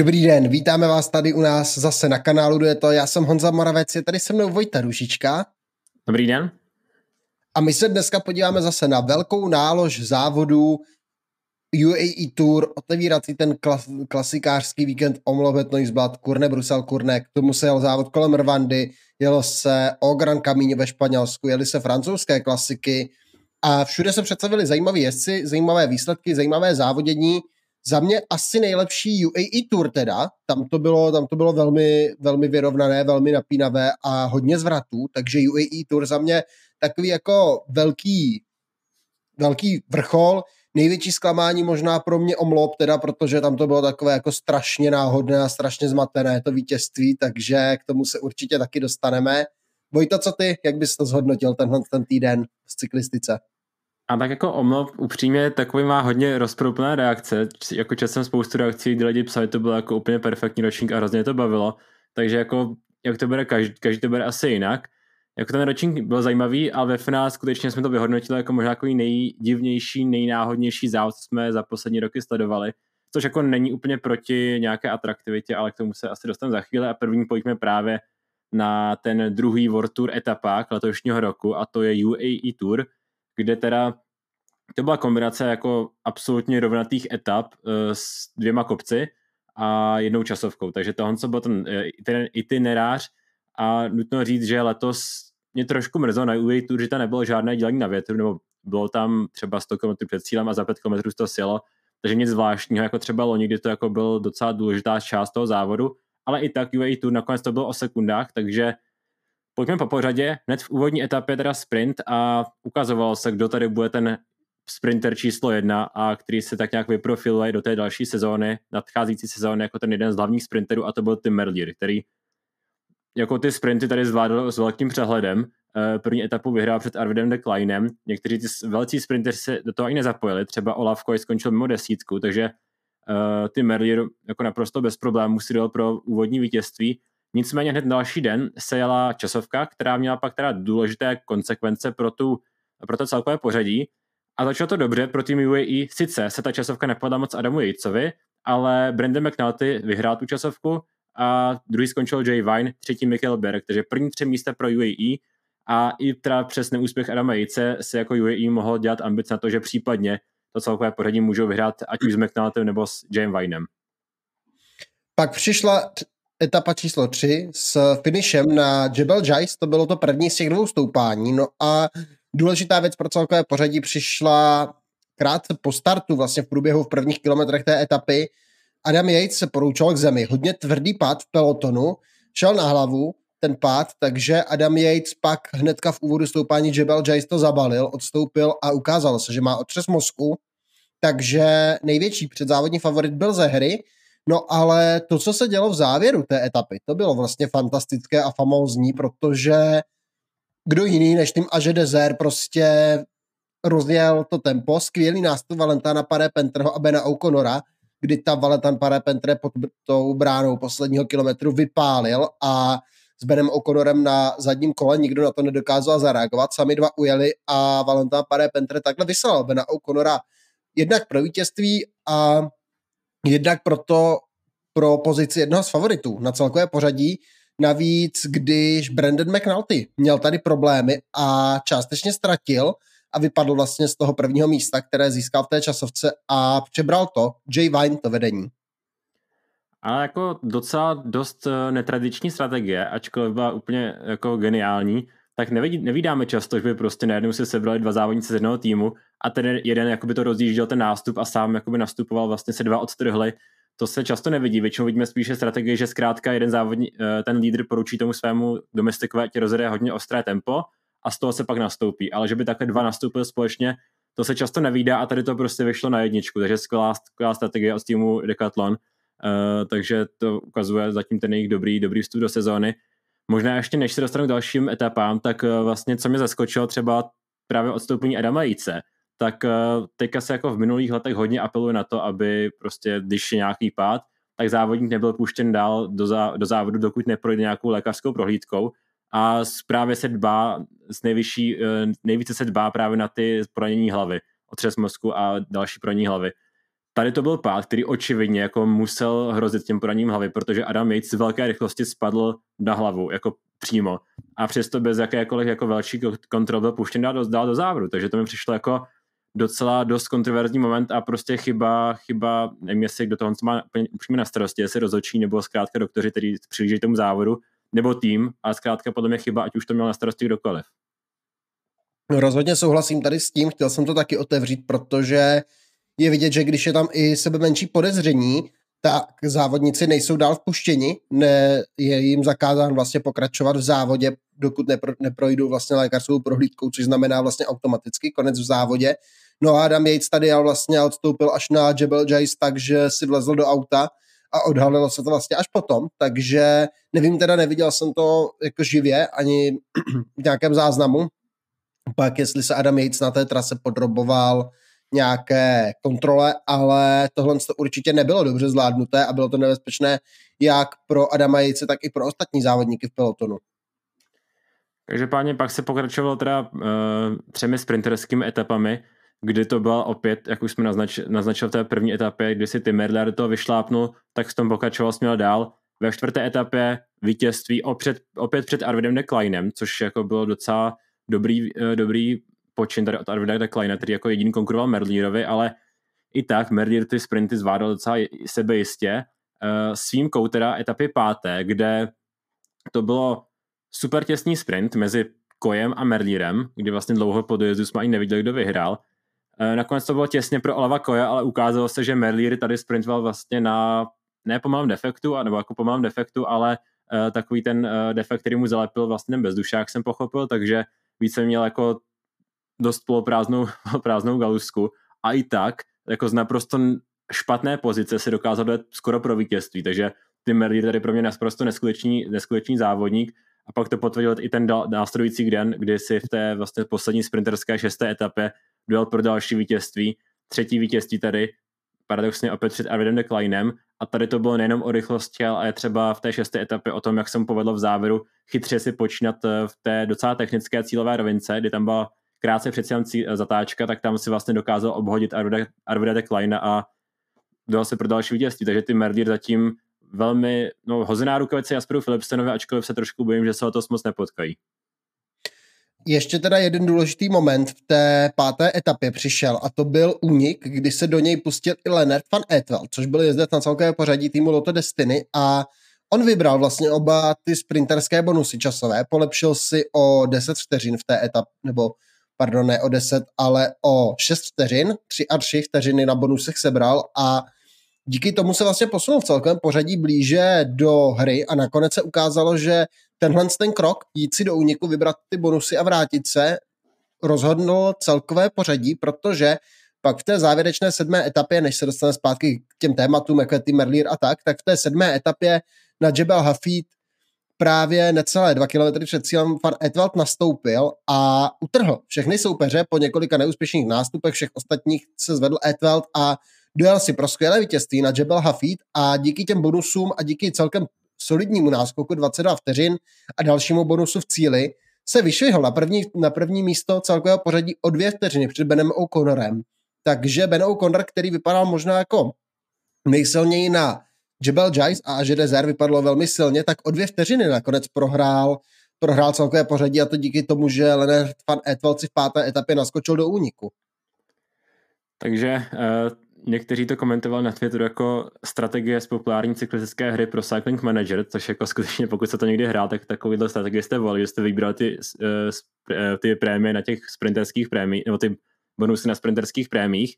Dobrý den, vítáme vás tady u nás zase na kanálu je to. Já jsem Honza Moravec, je tady se mnou Vojta Rušička. Dobrý den. A my se dneska podíváme zase na velkou nálož závodů UAE Tour, otevírací ten klas, klasikářský víkend Omlovet Noisblad, Kurne Brusel, Kurne, k tomu se jel závod kolem Rwandy, jelo se o Gran Camino ve Španělsku, jeli se francouzské klasiky a všude se představili zajímavé jezdci, zajímavé výsledky, zajímavé závodění. Za mě asi nejlepší UAE Tour teda, tam to bylo, tam to bylo velmi, velmi vyrovnané, velmi napínavé a hodně zvratů, takže UAE Tour za mě takový jako velký, velký vrchol, největší zklamání možná pro mě omlop, teda protože tam to bylo takové jako strašně náhodné a strašně zmatené to vítězství, takže k tomu se určitě taky dostaneme. Vojto, co ty, jak bys to zhodnotil tenhle ten týden v cyklistice? A tak jako omlop upřímně takový má hodně rozproupné reakce. Jako četl jsem spoustu reakcí, kdy lidi psali, to bylo jako úplně perfektní ročník a hrozně to bavilo. Takže jako, jak to bude, každý, každý to bude asi jinak. Jako ten ročník byl zajímavý, ale ve finále skutečně jsme to vyhodnotili jako možná jako nejdivnější, nejnáhodnější závod, co jsme za poslední roky sledovali. Což jako není úplně proti nějaké atraktivitě, ale k tomu se asi dostaneme za chvíli. A první pojďme právě na ten druhý World Tour etapák letošního roku a to je UAE Tour, kde teda to byla kombinace jako absolutně rovnatých etap uh, s dvěma kopci a jednou časovkou. Takže tohle, byl ten, eh, ten itinerář a nutno říct, že letos mě trošku mrzelo na UAE Tour, že tam nebylo žádné dělení na větru, nebo bylo tam třeba 100 km před cílem a za 5 km to sjelo, takže nic zvláštního, jako třeba loni, kdy to jako byl docela důležitá část toho závodu, ale i tak UAE Tour nakonec to bylo o sekundách, takže pojďme po pořadě. Hned v úvodní etapě teda sprint a ukazovalo se, kdo tady bude ten sprinter číslo jedna a který se tak nějak vyprofiluje do té další sezóny, nadcházející sezóny jako ten jeden z hlavních sprinterů a to byl Tim Merlier, který jako ty sprinty tady zvládl s velkým přehledem. Eh, první etapu vyhrál před Arvidem de Kleinem. Někteří ty velcí sprinteři se do toho ani nezapojili. Třeba Olaf Koy skončil mimo desítku, takže uh, ty Merlier jako naprosto bez problémů si dal pro úvodní vítězství. Nicméně hned další den se jela časovka, která měla pak teda důležité konsekvence pro, tu, pro to celkové pořadí. A začalo to dobře pro tým UAE. Sice se ta časovka nepovedla moc Adamu Jejcovi, ale Brandon McNulty vyhrál tu časovku a druhý skončil Jay Vine, třetí Michael Berg, takže první tři místa pro UAE a i teda přes neúspěch Adama Jice se jako UAE mohl dělat ambice na to, že případně to celkové pořadí můžou vyhrát ať už s McNultym nebo s Jay Vinem. Pak přišla etapa číslo 3 s finishem na Jebel Jais, to bylo to první z těch dvou stoupání, no a důležitá věc pro celkové pořadí přišla krátce po startu, vlastně v průběhu v prvních kilometrech té etapy, Adam Yates se poroučal k zemi. Hodně tvrdý pád v pelotonu, šel na hlavu ten pád, takže Adam Yates pak hnedka v úvodu stoupání Jebel Jais to zabalil, odstoupil a ukázalo se, že má otřes mozku, takže největší předzávodní favorit byl ze hry, no ale to, co se dělo v závěru té etapy, to bylo vlastně fantastické a famózní, protože kdo jiný než tím Aže Dezer prostě rozjel to tempo, skvělý nástup Valentána Pare Pentrho a Bena O'Connora, kdy ta Valentin Parapentre pod tou bránou posledního kilometru vypálil a s Benem O'Connorem na zadním kole nikdo na to nedokázal zareagovat. Sami dva ujeli a Valentin Parapentre takhle vyslal Bena O'Connora jednak pro vítězství a jednak proto pro pozici jednoho z favoritů na celkové pořadí. Navíc, když Brandon McNulty měl tady problémy a částečně ztratil, a vypadl vlastně z toho prvního místa, které získal v té časovce a přebral to Jay Vine to vedení. Ale jako docela dost eh, netradiční strategie, ačkoliv byla úplně jako geniální, tak nevidí, nevídáme často, že by prostě najednou se sebrali dva závodníci z jednoho týmu a ten jeden jakoby to rozjížděl ten nástup a sám jakoby nastupoval, vlastně se dva odstrhli. To se často nevidí, většinou vidíme spíše strategii, že zkrátka jeden závodní, eh, ten lídr poručí tomu svému domestikovi, ať rozjede hodně ostré tempo a z toho se pak nastoupí. Ale že by takhle dva nastoupili společně, to se často nevídá a tady to prostě vyšlo na jedničku, takže skvělá, skvělá strategie od týmu Decathlon, uh, takže to ukazuje zatím ten jejich dobrý, dobrý vstup do sezóny. Možná ještě než se dostanu k dalším etapám, tak uh, vlastně co mě zaskočilo třeba právě odstoupení Adama Jice, tak uh, teďka se jako v minulých letech hodně apeluje na to, aby prostě, když je nějaký pád, tak závodník nebyl puštěn dál do, zá, do závodu, dokud neprojde nějakou lékařskou prohlídkou a právě se dbá, z nejvyšší, eh, nejvíce se dbá právě na ty pronění hlavy, otřes mozku a další pronění hlavy. Tady to byl pád, který očividně jako musel hrozit těm poraním hlavy, protože Adam Yates z velké rychlosti spadl na hlavu, jako přímo. A přesto bez jakékoliv jako velší kontrol byl puštěn dál do, dál do závodu. Takže to mi přišlo jako docela dost kontroverzní moment a prostě chyba, chyba nevím jestli kdo toho má upřímně na starosti, jestli rozhodčí nebo zkrátka doktoři, kteří přihlížejí tomu závodu, nebo tým, a zkrátka podle mě chyba, ať už to měl na starosti kdokoliv. Rozhodně souhlasím tady s tím, chtěl jsem to taky otevřít, protože je vidět, že když je tam i sebe menší podezření, tak závodníci nejsou dál vpuštěni, ne, je jim zakázán vlastně pokračovat v závodě, dokud nepro, neprojdou vlastně lékařskou prohlídkou, což znamená vlastně automaticky konec v závodě. No a Adam Yates tady vlastně odstoupil až na Jebel Jais, takže si vlezl do auta a odhalilo se to vlastně až potom, takže nevím teda, neviděl jsem to jako živě ani v nějakém záznamu, pak jestli se Adam Yates na té trase podroboval nějaké kontrole, ale tohle to určitě nebylo dobře zvládnuté a bylo to nebezpečné jak pro Adama Jejce, tak i pro ostatní závodníky v pelotonu. páně, pak se pokračovalo teda uh, třemi sprinterskými etapami, kdy to byla opět, jak už jsme naznač, naznačil v té první etapě, kdy si Tim Merler do toho vyšlápnul, tak v tom pokračoval směl dál. Ve čtvrté etapě vítězství opět, opět před Arvidem de Kleinem, což jako bylo docela dobrý, uh, dobrý počin tady od Arvida Kleina, který jako jediný konkuroval Merlírovi, ale i tak Merlír ty sprinty zvládal docela sebejistě. Uh, s výjimkou teda etapy páté, kde to bylo super těsný sprint mezi Kojem a Merlírem, kdy vlastně dlouho po dojezdu jsme ani neviděli, kdo vyhrál. Uh, nakonec to bylo těsně pro Olava Koja, ale ukázalo se, že Merlír tady sprintoval vlastně na ne pomalém defektu, nebo jako pomalém defektu, ale uh, takový ten defekt, který mu zalepil vlastně ten bezdušák, jsem pochopil, takže více měl jako dost poloprázdnou prázdnou galusku a i tak jako z naprosto špatné pozice se dokázal dát skoro pro vítězství, takže Tim Merlier tady pro mě naprosto neskutečný, neskutečný závodník. A pak to potvrdil i ten následující den, kdy si v té vlastně poslední sprinterské šesté etapě dojel pro další vítězství, třetí vítězství tady, paradoxně opět před Arvidem de Kleinem a tady to bylo nejenom o rychlosti, ale třeba v té šesté etapě o tom, jak jsem povedl v závěru chytře si počínat eh, v té docela technické cílové rovince, kdy tam byla krátce před eh, zatáčka, tak tam si vlastně dokázal obhodit Arvida de Kleina a dal se pro další vítězství, takže ty Merdier zatím velmi, no hozená rukavice Jasperu Philipsenovi, ačkoliv se trošku bojím, že se o to moc nepotkají. Ještě teda jeden důležitý moment v té páté etapě přišel a to byl únik, kdy se do něj pustil i Leonard van Etwell, což byl jezdec na celkové pořadí týmu Lotto Destiny a on vybral vlastně oba ty sprinterské bonusy časové, polepšil si o 10 vteřin v té etapě, nebo pardon, ne o 10, ale o 6 vteřin, 3 a 3 vteřiny na bonusech sebral a díky tomu se vlastně posunul v celkovém pořadí blíže do hry a nakonec se ukázalo, že tenhle ten krok, jít si do úniku, vybrat ty bonusy a vrátit se, rozhodnul celkové pořadí, protože pak v té závěrečné sedmé etapě, než se dostane zpátky k těm tématům, jako je ty Merlier a tak, tak v té sedmé etapě na Jebel Hafid právě necelé dva kilometry před cílem Van Etwald nastoupil a utrhl všechny soupeře po několika neúspěšných nástupech všech ostatních se zvedl Etwald a dojel si pro skvělé vítězství na Jebel Hafid a díky těm bonusům a díky celkem solidnímu náskoku 22 vteřin a dalšímu bonusu v cíli se vyšvihl na první, na první místo celkového pořadí o dvě vteřiny před Benem O'Connorem. Takže Ben O'Connor, který vypadal možná jako nejsilněji na Jebel Jais a Ažedezer vypadlo velmi silně, tak o dvě vteřiny nakonec prohrál, prohrál celkové pořadí a to díky tomu, že Leonard van Etwald si v páté etapě naskočil do úniku. Takže uh, někteří to komentovali na Twitteru jako strategie z populární cyklistické hry pro Cycling Manager, což jako skutečně, pokud se to někdy hrál, tak takovýhle strategie jste volili, že jste vybral ty, uh, ty prémie na těch sprinterských prémích, nebo ty bonusy na sprinterských prémích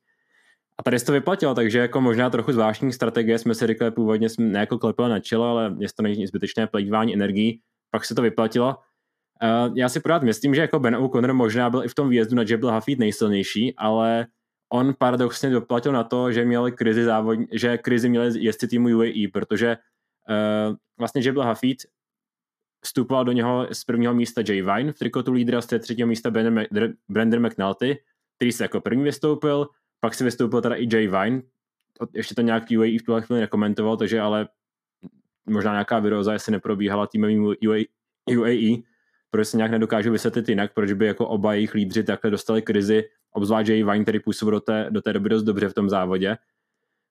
a tady se to vyplatilo, takže jako možná trochu zvláštní strategie jsme si řekli původně, jsme jako klepili na čelo, ale je to není zbytečné plýtvání energií, pak se to vyplatilo. Uh, já si pořád myslím, že jako Ben O'Connor možná byl i v tom výjezdu na Jebel Hafid nejsilnější, ale on paradoxně doplatil na to, že měli krizi závod, že krizi měli jezdci týmu UAE, protože uh, vlastně Jebel Hafid vstupoval do něho z prvního místa Jay Vine, v trikotu lídra z třetího místa Brandon McNulty, který se jako první vystoupil, pak si vystoupil teda i Jay Vine, ještě to nějak UAE v tuhle chvíli nekomentoval, takže ale možná nějaká viroza, jestli neprobíhala týmovým UAE, UAE protože se nějak nedokážu vysvětlit jinak, proč by jako oba jejich lídři takhle dostali krizi, obzvlášť Jay Vine, který působil do té, do té doby dost dobře v tom závodě.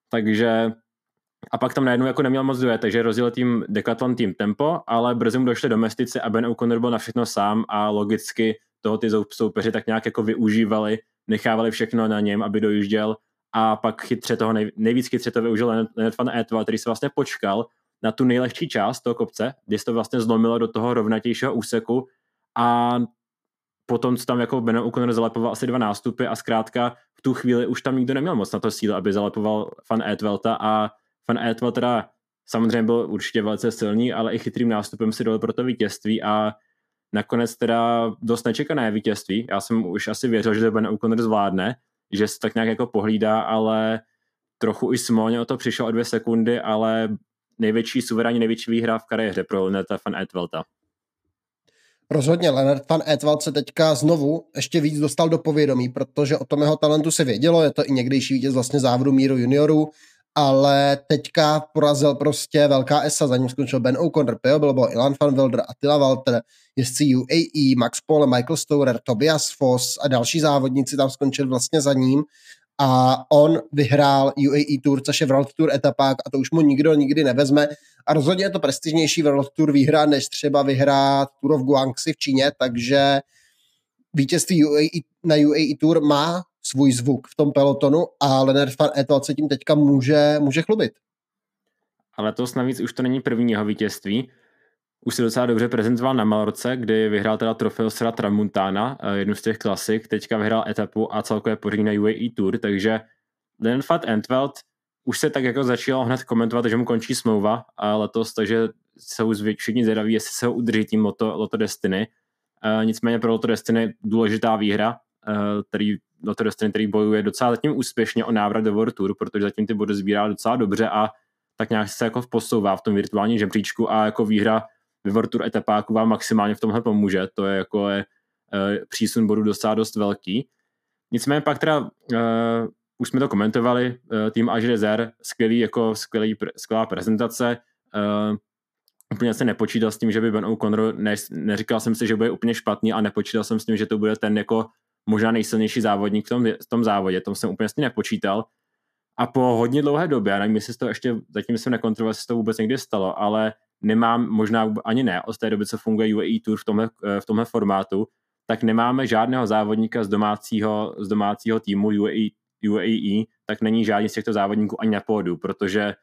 takže a pak tam najednou jako neměl moc dojet, takže rozdělil tým Decathlon tým tempo, ale brzy mu došly domestice a Ben O'Connor byl na všechno sám a logicky toho ty soupeři tak nějak jako využívali, nechávali všechno na něm, aby dojížděl. A pak chytře toho, nej, nejvíc chytře to využil Leonard van Etwa, který se vlastně počkal na tu nejlehčí část toho kopce, kdy se to vlastně zlomilo do toho rovnatějšího úseku. A potom, co tam jako Ben O'Connor zalepoval asi dva nástupy a zkrátka v tu chvíli už tam nikdo neměl moc na to sílu, aby zalepoval Van Etvelta a Van Etvel teda samozřejmě byl určitě velice silný, ale i chytrým nástupem si dal pro to vítězství a nakonec teda dost nečekané vítězství. Já jsem už asi věřil, že to Ben O'Connor zvládne, že se tak nějak jako pohlídá, ale trochu i smolně o to přišel o dvě sekundy, ale největší suverénní, největší výhra v kariéře pro Leneta van Etvelta. Rozhodně, Leonard van Etwald se teďka znovu ještě víc dostal do povědomí, protože o tom jeho talentu se vědělo, je to i někdejší vítěz vlastně závodu míru juniorů, ale teďka porazil prostě velká ESA, za ním skončil Ben O'Connor, Pio Bilbo, Ilan van Wilder, Attila Walter, jezdci UAE, Max Paul, Michael Storer, Tobias Foss a další závodníci tam skončili vlastně za ním. A on vyhrál UAE Tour, což je World Tour etapák a to už mu nikdo nikdy nevezme. A rozhodně je to prestižnější World Tour výhra, než třeba vyhrát Tour of Guangxi v Číně, takže vítězství UAE, na UAE Tour má svůj zvuk v tom pelotonu a Leonard van Etel se tím teďka může, může chlubit. Ale to navíc už to není první jeho vítězství. Už se docela dobře prezentoval na Malorce, kdy vyhrál teda trofeo Sra Tramuntana, eh, jednu z těch klasik, teďka vyhrál etapu a celkově pořádí na UAE Tour, takže Leonard van Entveld už se tak jako začalo hned komentovat, že mu končí smlouva a letos, takže jsou všichni zvědaví, jestli se ho udrží tím Loto, Loto Destiny. Uh, nicméně pro Loto Destiny důležitá výhra, uh, který Loto Destiny, který bojuje docela zatím úspěšně o návrat do World Tour, protože zatím ty body sbírá docela dobře a tak nějak se jako posouvá v tom virtuálním žebříčku a jako výhra ve World Tour etapáku vám maximálně v tomhle pomůže. To je jako je, uh, přísun bodů docela dost velký. Nicméně pak teda uh, už jsme to komentovali, uh, tým Až Rezer, skvělý, jako skvělý, skvělá prezentace, uh, úplně se nepočítal s tím, že by Ben O'Connor, ne, neříkal jsem si, že bude úplně špatný a nepočítal jsem s tím, že to bude ten jako možná nejsilnější závodník v tom, v tom závodě, tom jsem úplně s nepočítal. A po hodně dlouhé době, já nevím, jestli to ještě, zatím jsem nekontroloval, jestli to vůbec někdy stalo, ale nemám, možná ani ne, od té doby, co funguje UAE Tour v tomhle, v tomhle formátu, tak nemáme žádného závodníka z domácího, z domácího týmu UAE, UAE, tak není žádný z těchto závodníků ani na pódu, protože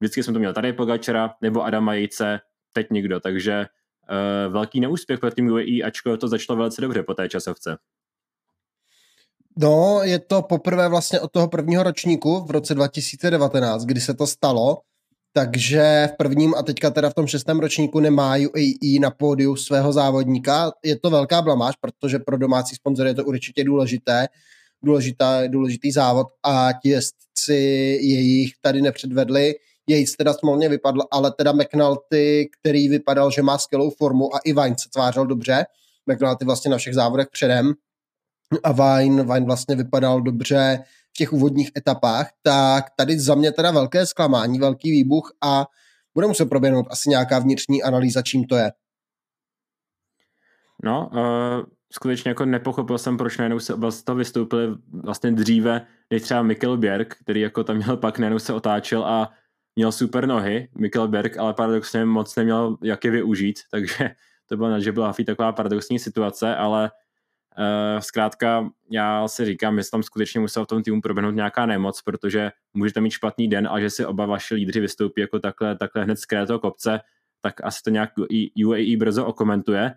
vždycky jsme to měli tady Pogačera nebo Adama Jejce, teď nikdo, takže uh, velký neúspěch pro tým UAE, ačkoliv to začalo velice dobře po té časovce. No, je to poprvé vlastně od toho prvního ročníku v roce 2019, kdy se to stalo, takže v prvním a teďka teda v tom šestém ročníku nemá UAE na pódiu svého závodníka. Je to velká blamáž, protože pro domácí sponzory je to určitě důležité, důležitá, důležitý závod a ti jezdci jejich tady nepředvedli. Jejich teda smolně vypadl, ale teda McNulty, který vypadal, že má skvělou formu a i Vine se tvářil dobře. McNulty vlastně na všech závodech předem a Vine, Vine vlastně vypadal dobře v těch úvodních etapách, tak tady za mě teda velké zklamání, velký výbuch a bude muset proběhnout asi nějaká vnitřní analýza, čím to je. No, uh, skutečně jako nepochopil jsem, proč najednou se oba to vystoupili vlastně dříve, než třeba Mikkel Bjerg, který jako tam měl pak najednou se otáčel a měl super nohy, Mikkel Berg, ale paradoxně moc neměl jak je využít, takže to bylo, že byla taková paradoxní situace, ale zkrátka já si říkám, že tam skutečně musel v tom týmu proběhnout nějaká nemoc, protože můžete mít špatný den a že si oba vaši lídři vystoupí jako takhle, takhle hned z toho kopce, tak asi to nějak UAE brzo okomentuje.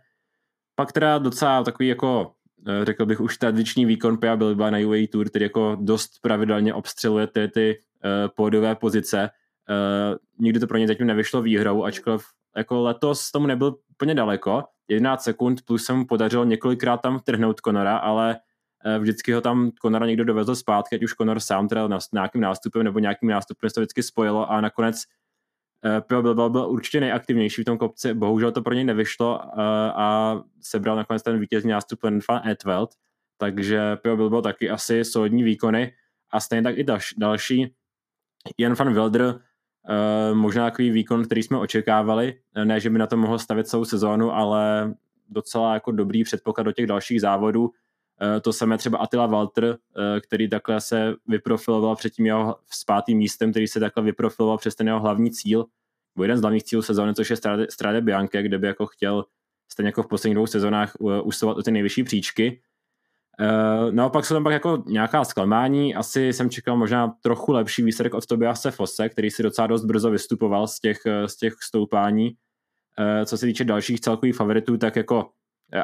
Pak teda docela takový jako eh, řekl bych už tradiční výkon Pia Bilba na UAE Tour, který jako dost pravidelně obstřeluje ty, ty uh, pódové pozice, Uh, nikdy to pro ně zatím nevyšlo výhrou, ačkoliv jako letos tomu nebyl úplně daleko. 11 sekund plus se mu podařilo několikrát tam vtrhnout Konora, ale uh, vždycky ho tam Konora někdo dovezl zpátky, ať už Konor sám teda nějakým nástupem nebo nějakým nástupem se to vždycky spojilo a nakonec uh, Pio Bilbao byl určitě nejaktivnější v tom kopci, bohužel to pro něj nevyšlo uh, a sebral nakonec ten vítězný nástup Van Etveld, takže Pio Bilbao taky asi solidní výkony a stejně tak i další. Jan van Wilder možná takový výkon, který jsme očekávali. Ne, že by na to mohl stavit celou sezónu, ale docela jako dobrý předpoklad do těch dalších závodů. to samé třeba Attila Walter, který takhle se vyprofiloval před tím jeho spátým místem, který se takhle vyprofiloval přes ten jeho hlavní cíl, nebo jeden z hlavních cílů sezóny, což je Strade, Strade Bianche, kde by jako chtěl stejně jako v posledních dvou sezónách usilovat o ty nejvyšší příčky. Uh, naopak jsou tam pak jako nějaká zklamání, asi jsem čekal možná trochu lepší výsledek od Tobiase Fosse, který si docela dost brzo vystupoval z těch, z těch stoupání. Uh, co se týče dalších celkových favoritů, tak jako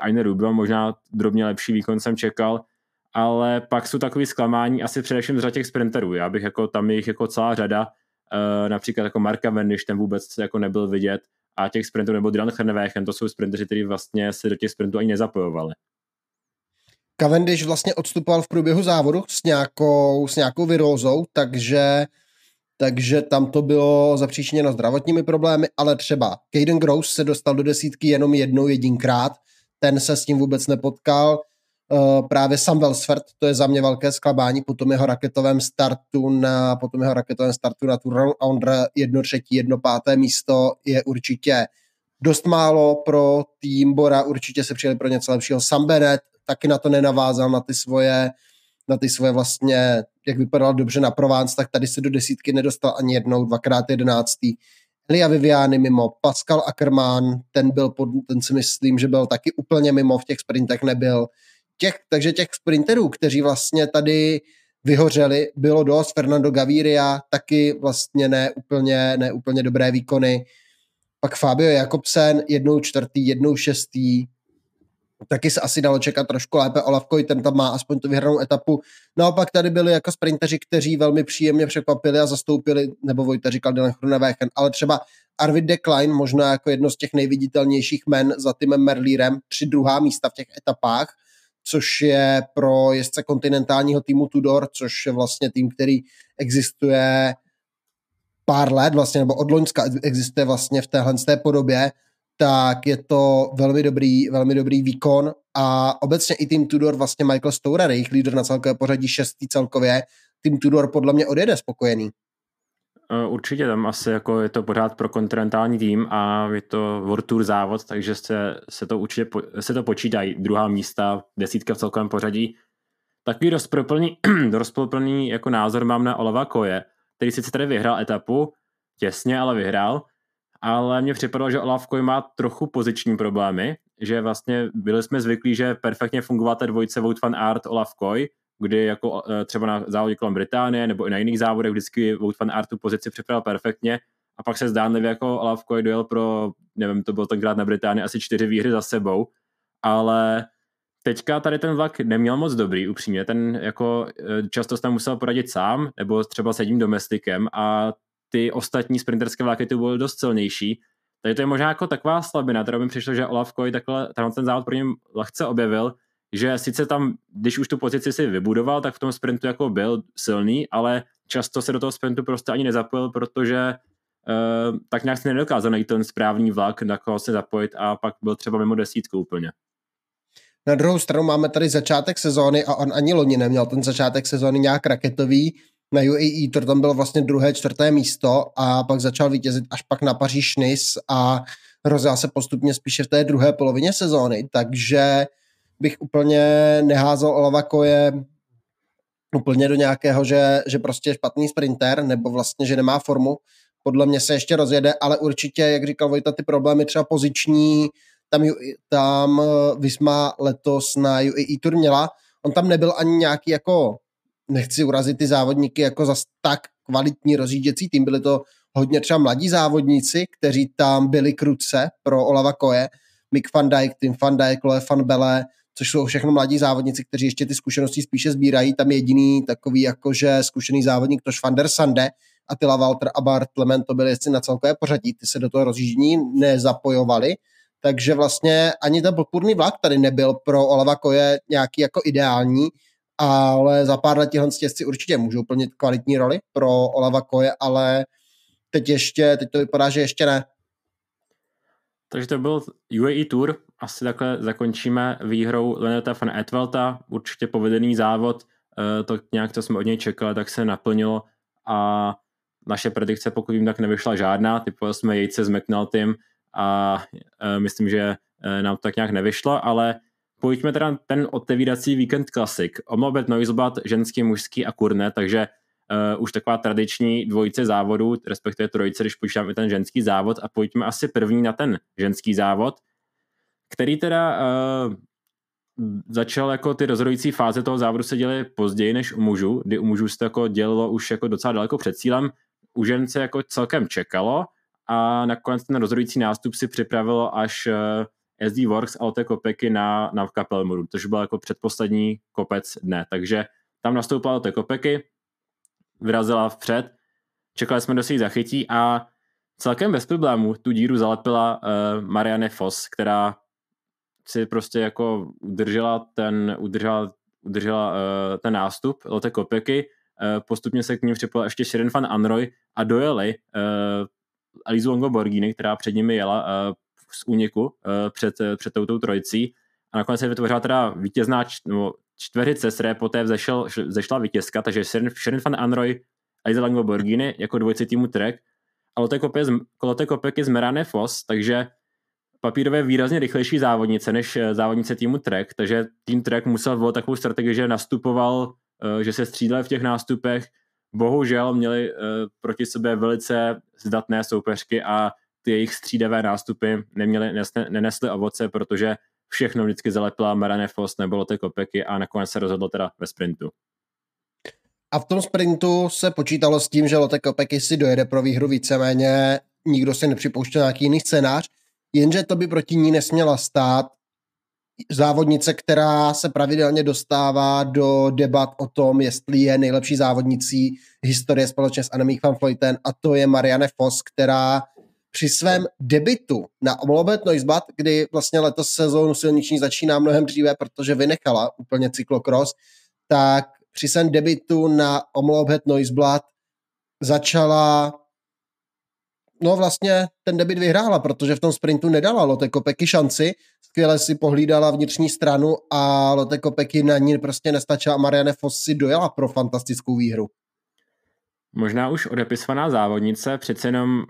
Aine Rubio, možná drobně lepší výkon jsem čekal, ale pak jsou takový zklamání asi především z těch sprinterů. Já bych jako tam jich jako celá řada, například jako Marka Vendiš, ten vůbec jako nebyl vidět, a těch sprintů nebo Dylan Hrnevéchen, to jsou sprinteři, kteří vlastně se do těch sprintů ani nezapojovali. Cavendish vlastně odstupoval v průběhu závodu s nějakou, s nějakou virózou, takže, takže tam to bylo zapříčiněno zdravotními problémy, ale třeba Caden Gross se dostal do desítky jenom jednou jedinkrát, ten se s tím vůbec nepotkal, Uh, právě Sam Welsford, to je za mě velké sklabání po tom jeho raketovém startu na, po tom jeho raketovém startu na Tour Under jedno třetí, jedno páté místo je určitě dost málo pro tým Bora, určitě se přijeli pro něco lepšího. Sam Bennett taky na to nenavázal, na ty svoje, na ty svoje vlastně, jak vypadal dobře na Provence, tak tady se do desítky nedostal ani jednou, dvakrát jedenáctý. Elia Viviani mimo, Pascal Ackermann, ten byl, pod, ten si myslím, že byl taky úplně mimo, v těch sprintech nebyl. Těch, takže těch sprinterů, kteří vlastně tady vyhořeli, bylo dost. Fernando Gaviria taky vlastně ne úplně, ne úplně dobré výkony. Pak Fabio Jakobsen jednou čtvrtý, jednou šestý, taky se asi dalo čekat trošku lépe. Olaf ten tam má aspoň tu vyhranou etapu. Naopak tady byli jako sprinteři, kteří velmi příjemně překvapili a zastoupili, nebo Vojta říkal Dylan Chrunewechen, ale třeba Arvid de Klein, možná jako jedno z těch nejviditelnějších men za Timem Merlírem, tři druhá místa v těch etapách, což je pro jezdce kontinentálního týmu Tudor, což je vlastně tým, který existuje pár let vlastně, nebo od Loňska existuje vlastně v téhle té podobě tak je to velmi dobrý, velmi dobrý výkon a obecně i tým Tudor, vlastně Michael Stourer, jejich lídr na celkové pořadí šestý celkově, tým Tudor podle mě odjede spokojený. E, určitě tam asi jako je to pořád pro kontinentální tým a je to World Tour závod, takže se, se to určitě se to počítají. Druhá místa, desítka v celkovém pořadí. Takový rozproplný, rozproplný jako názor mám na Olava Koje, který sice tady vyhrál etapu, těsně, ale vyhrál, ale mně připadalo, že Olaf Koy má trochu poziční problémy, že vlastně byli jsme zvyklí, že perfektně fungovala ta dvojice Wout van Aert, Olaf Koy, kdy jako e, třeba na závodě kolem Británie nebo i na jiných závodech vždycky Wout van Aert tu pozici připravil perfektně. A pak se zdánlivě jako Olaf Koy dojel pro, nevím, to byl tenkrát na Británii asi čtyři výhry za sebou, ale teďka tady ten vlak neměl moc dobrý, upřímně, ten jako e, často jsem musel poradit sám, nebo třeba s jedním domestikem a ty ostatní sprinterské vlaky tu byly dost silnější. Takže to je možná jako taková slabina, kterou mi přišlo, že Olaf Koy takhle ten závod pro něm lehce objevil, že sice tam, když už tu pozici si vybudoval, tak v tom sprintu jako byl silný, ale často se do toho sprintu prostě ani nezapojil, protože uh, tak nějak si nedokázal najít ten správný vlak, na koho se zapojit a pak byl třeba mimo desítku úplně. Na druhou stranu máme tady začátek sezóny a on ani loni neměl ten začátek sezóny nějak raketový, na UAE Tour tam bylo vlastně druhé, čtvrté místo a pak začal vítězit až pak na Paříž Nice a rozjel se postupně spíše v té druhé polovině sezóny, takže bych úplně neházel Olava Koje úplně do nějakého, že, že prostě je špatný sprinter, nebo vlastně, že nemá formu. Podle mě se ještě rozjede, ale určitě, jak říkal Vojta, ty problémy třeba poziční, tam, tam Visma letos na UAE Tour měla. On tam nebyl ani nějaký jako nechci urazit ty závodníky jako za tak kvalitní rozjížděcí tým, byli to hodně třeba mladí závodníci, kteří tam byli kruce pro Olava Koje, Mick van Dijk, Tim van Dijk, Loe van Bele, což jsou všechno mladí závodníci, kteří ještě ty zkušenosti spíše sbírají. Tam jediný takový jakože zkušený závodník, tož van der Sande, Attila Walter a Bart Lement, to byli jestli na celkové pořadí, ty se do toho rozjíždění nezapojovali, takže vlastně ani ten podpůrný vlak tady nebyl pro Olava Koje nějaký jako ideální, ale za pár let tihle stěžci určitě můžou plnit kvalitní roli pro Olava Koje, ale teď ještě, teď to vypadá, že ještě ne. Takže to byl UAE Tour, asi takhle zakončíme výhrou Leneta van Etvelta, určitě povedený závod, eh, to nějak, to jsme od něj čekali, tak se naplnilo a naše predikce, pokud vím, tak nevyšla žádná, typovali jsme jejce s McNultym a eh, myslím, že eh, nám to tak nějak nevyšlo, ale pojďme teda ten otevírací víkend klasik. Omlobet Noisbat, ženský, mužský a kurne, takže uh, už taková tradiční dvojice závodů, respektive trojice, když počítám i ten ženský závod a pojďme asi první na ten ženský závod, který teda uh, začal jako ty rozhodující fáze toho závodu se děly později než u mužů, kdy u mužů se to jako dělalo už jako docela daleko před cílem, u žen se jako celkem čekalo a nakonec ten rozhodující nástup si připravilo až uh, SD Works a Ote Kopeky na, na Kapelmuru, což byl jako předposlední kopec dne, takže tam nastoupila Ote Kopeky, vyrazila vpřed, čekali jsme, kdo si zachytí a celkem bez problémů tu díru zalepila uh, Marianne Foss, která si prostě jako udržela ten, udržela, udržela uh, ten nástup Lotte Kopeky, uh, postupně se k ním připojil ještě Shirin van Anroy a dojeli uh, Alizu Longo Borghini, která před nimi jela uh, z úniku uh, před, před touto trojicí. A nakonec se vytvořila teda vítězná čtveřice, z které poté vzešel, zešla vítězka, takže Shirin van Anroy, Aliza Longo Borghini jako dvojci týmu Trek. A Lotte Kopeky z Merane Foss, takže papírově výrazně rychlejší závodnice než eh, závodnice týmu Trek, takže tým Trek musel volit takovou strategii, že nastupoval, eh, že se střídali v těch nástupech, bohužel měli eh, proti sobě velice zdatné soupeřky a ty jejich střídavé nástupy neměly, nenesly ovoce, protože všechno vždycky zalepila Marane Foss nebo Lotte Kopeky a nakonec se rozhodlo teda ve sprintu. A v tom sprintu se počítalo s tím, že Lotte Kopeky si dojede pro výhru víceméně, nikdo si nepřipouštěl nějaký jiný scénář, jenže to by proti ní nesměla stát závodnice, která se pravidelně dostává do debat o tom, jestli je nejlepší závodnicí historie společně s Annemiek van Vleuten a to je Marianne Foss, která při svém debitu na Omlobet Noisbat, kdy vlastně letos sezónu silniční začíná mnohem dříve, protože vynechala úplně cyklokros, tak při svém debitu na Omlobet Noisblad začala no vlastně ten debit vyhrála, protože v tom sprintu nedala Lotte Kopecky šanci, skvěle si pohlídala vnitřní stranu a Lotte Kopecky na ní prostě nestačila a Marianne Foss si dojela pro fantastickou výhru. Možná už odepisovaná závodnice, přece jenom,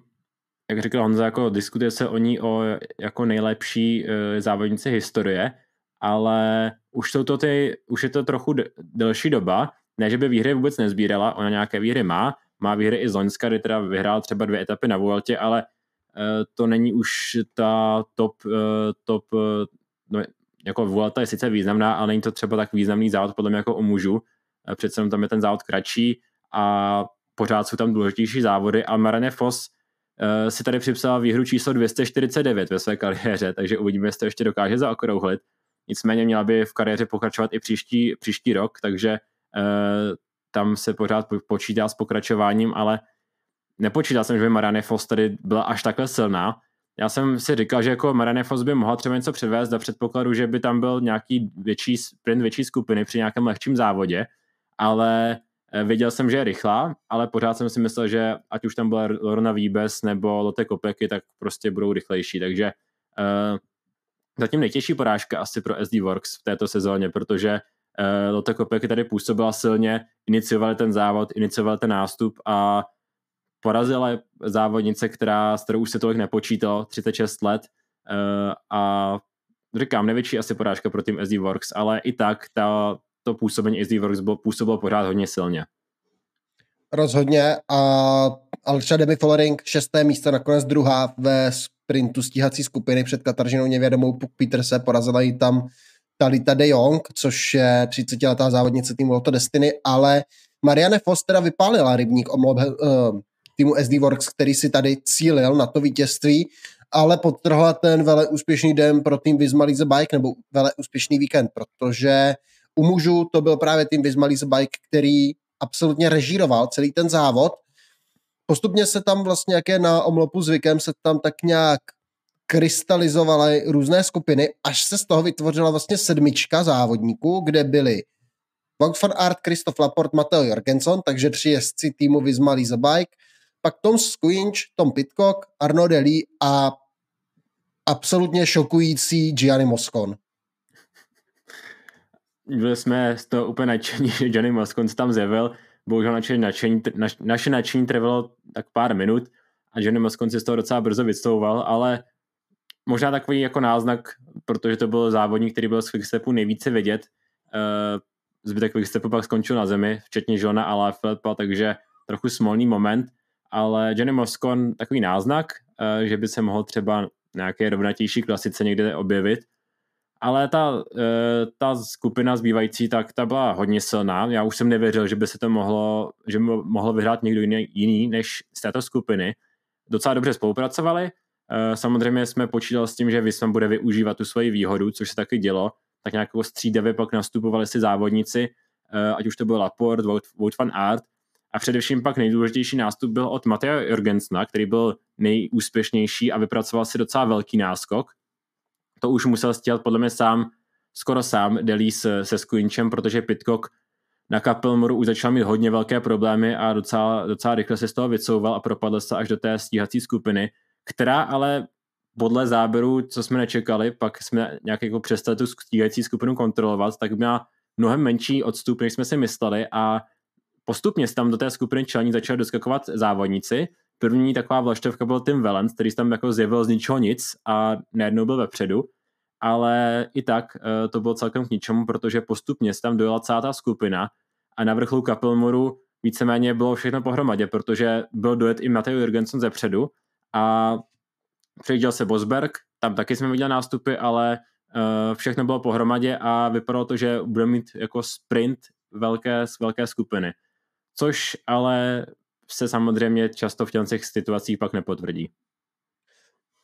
jak řekl Honza, jako diskutuje se o ní o jako nejlepší e, závodnice historie, ale už, jsou to ty, už je to trochu delší doba, ne, že by výhry vůbec nezbírala, ona nějaké výhry má, má výhry i z Loňska, kdy teda vyhrál třeba dvě etapy na Vueltě, ale uh, to není už ta top, uh, top no, jako Vuelta je sice významná, ale není to třeba tak významný závod podle mě jako u mužů. Přece tam je ten závod kratší a pořád jsou tam důležitější závody. A Marane Foss si tady připsal výhru číslo 249 ve své kariéře, takže uvidíme, jestli to ještě dokáže zaokrouhlit. Nicméně měla by v kariéře pokračovat i příští, příští rok, takže uh, tam se pořád počítá s pokračováním, ale nepočítal jsem, že by Marianne Foss tady byla až takhle silná. Já jsem si říkal, že jako Marianne Foss by mohla třeba něco předvést za předpokladu, že by tam byl nějaký větší sprint, větší skupiny při nějakém lehčím závodě, ale eh, věděl jsem, že je rychlá, ale pořád jsem si myslel, že ať už tam byla Lorna Výbes nebo Lotte Kopeky, tak prostě budou rychlejší, takže uh, zatím nejtěžší porážka asi pro SD Works v této sezóně, protože uh, Lotte Kopecky tady působila silně, iniciovali ten závod, iniciovali ten nástup a porazila závodnice, která, s kterou už se tolik nepočítalo, 36 let. Uh, a říkám, největší asi porážka pro tým SD Works, ale i tak ta, to působení SD Works bylo, působilo pořád hodně silně. Rozhodně a Alša Demi Follering šesté místo, nakonec druhá ve sprintu stíhací skupiny před Kataržinou nevědomou Puk Peterse, porazila ji tam Talita de Jong, což je 30-letá závodnice týmu Lotto Destiny, ale Marianne Foster vypálila rybník omlob uh, týmu SD Works, který si tady cílil na to vítězství, ale podtrhla ten vele úspěšný den pro tým Vismalize Bike, nebo vele úspěšný víkend, protože u mužů to byl právě tým Vismalize Bike, který absolutně režíroval celý ten závod. Postupně se tam vlastně, jak je na omlopu zvykem, se tam tak nějak krystalizovaly různé skupiny, až se z toho vytvořila vlastně sedmička závodníků, kde byli Wout van Aert, Christoph Laporte, Matteo Jorgenson, takže tři jezdci týmu Visma Lisa Bike, pak Tom Squinch, Tom Pitcock, Arno Deli a absolutně šokující Gianni Moscon. Byli jsme z toho úplně nadšení, že Gianni Moscon se tam zjevil. Bohužel naše nadšení, naše nadšení trvalo tak pár minut a Gianni Moscon si z toho docela brzo vystouval, ale možná takový jako náznak protože to byl závodník, který byl z Quickstepu nejvíce vidět. Uh, zbytek Quickstepu pak skončil na zemi, včetně Johna a Laflepa, takže trochu smolný moment, ale Johnny Moscon takový náznak, uh, že by se mohl třeba nějaké rovnatější klasice někde objevit, ale ta, eh, ta skupina zbývající, tak ta byla hodně silná. Já už jsem nevěřil, že by se to mohlo, že by mohlo vyhrát někdo jiný, jiný než z této skupiny. Docela dobře spolupracovali. Eh, samozřejmě jsme počítali s tím, že Visma bude využívat tu svoji výhodu, což se taky dělo. Tak nějak střídavě pak nastupovali si závodníci, eh, ať už to byl Laporte, Wout van Aert, a především pak nejdůležitější nástup byl od Mateja Jorgensna, který byl nejúspěšnější a vypracoval si docela velký náskok, to už musel stěhat podle mě sám, skoro sám Delí se, se Squinčem, protože Pitcock na Kapelmoru už začal mít hodně velké problémy a docela, docela rychle se z toho vycouval a propadl se až do té stíhací skupiny, která ale podle záběru, co jsme nečekali, pak jsme nějak jako přestali tu stíhací skupinu kontrolovat, tak měla mnohem menší odstup, než jsme si mysleli a postupně se tam do té skupiny čelní začali doskakovat závodníci, První taková vlaštovka byl Tim Valens, který se tam jako zjevil z ničeho nic a najednou byl vepředu, ale i tak eh, to bylo celkem k ničemu, protože postupně se tam dojela celá ta skupina a na vrcholu Kapelmoru víceméně bylo všechno pohromadě, protože byl dojet i Mateo Jurgensen ze předu a přejížděl se Bosberg, tam taky jsme viděli nástupy, ale uh, všechno bylo pohromadě a vypadalo to, že budeme mít jako sprint velké, velké skupiny. Což ale se samozřejmě často v těch situacích pak nepotvrdí.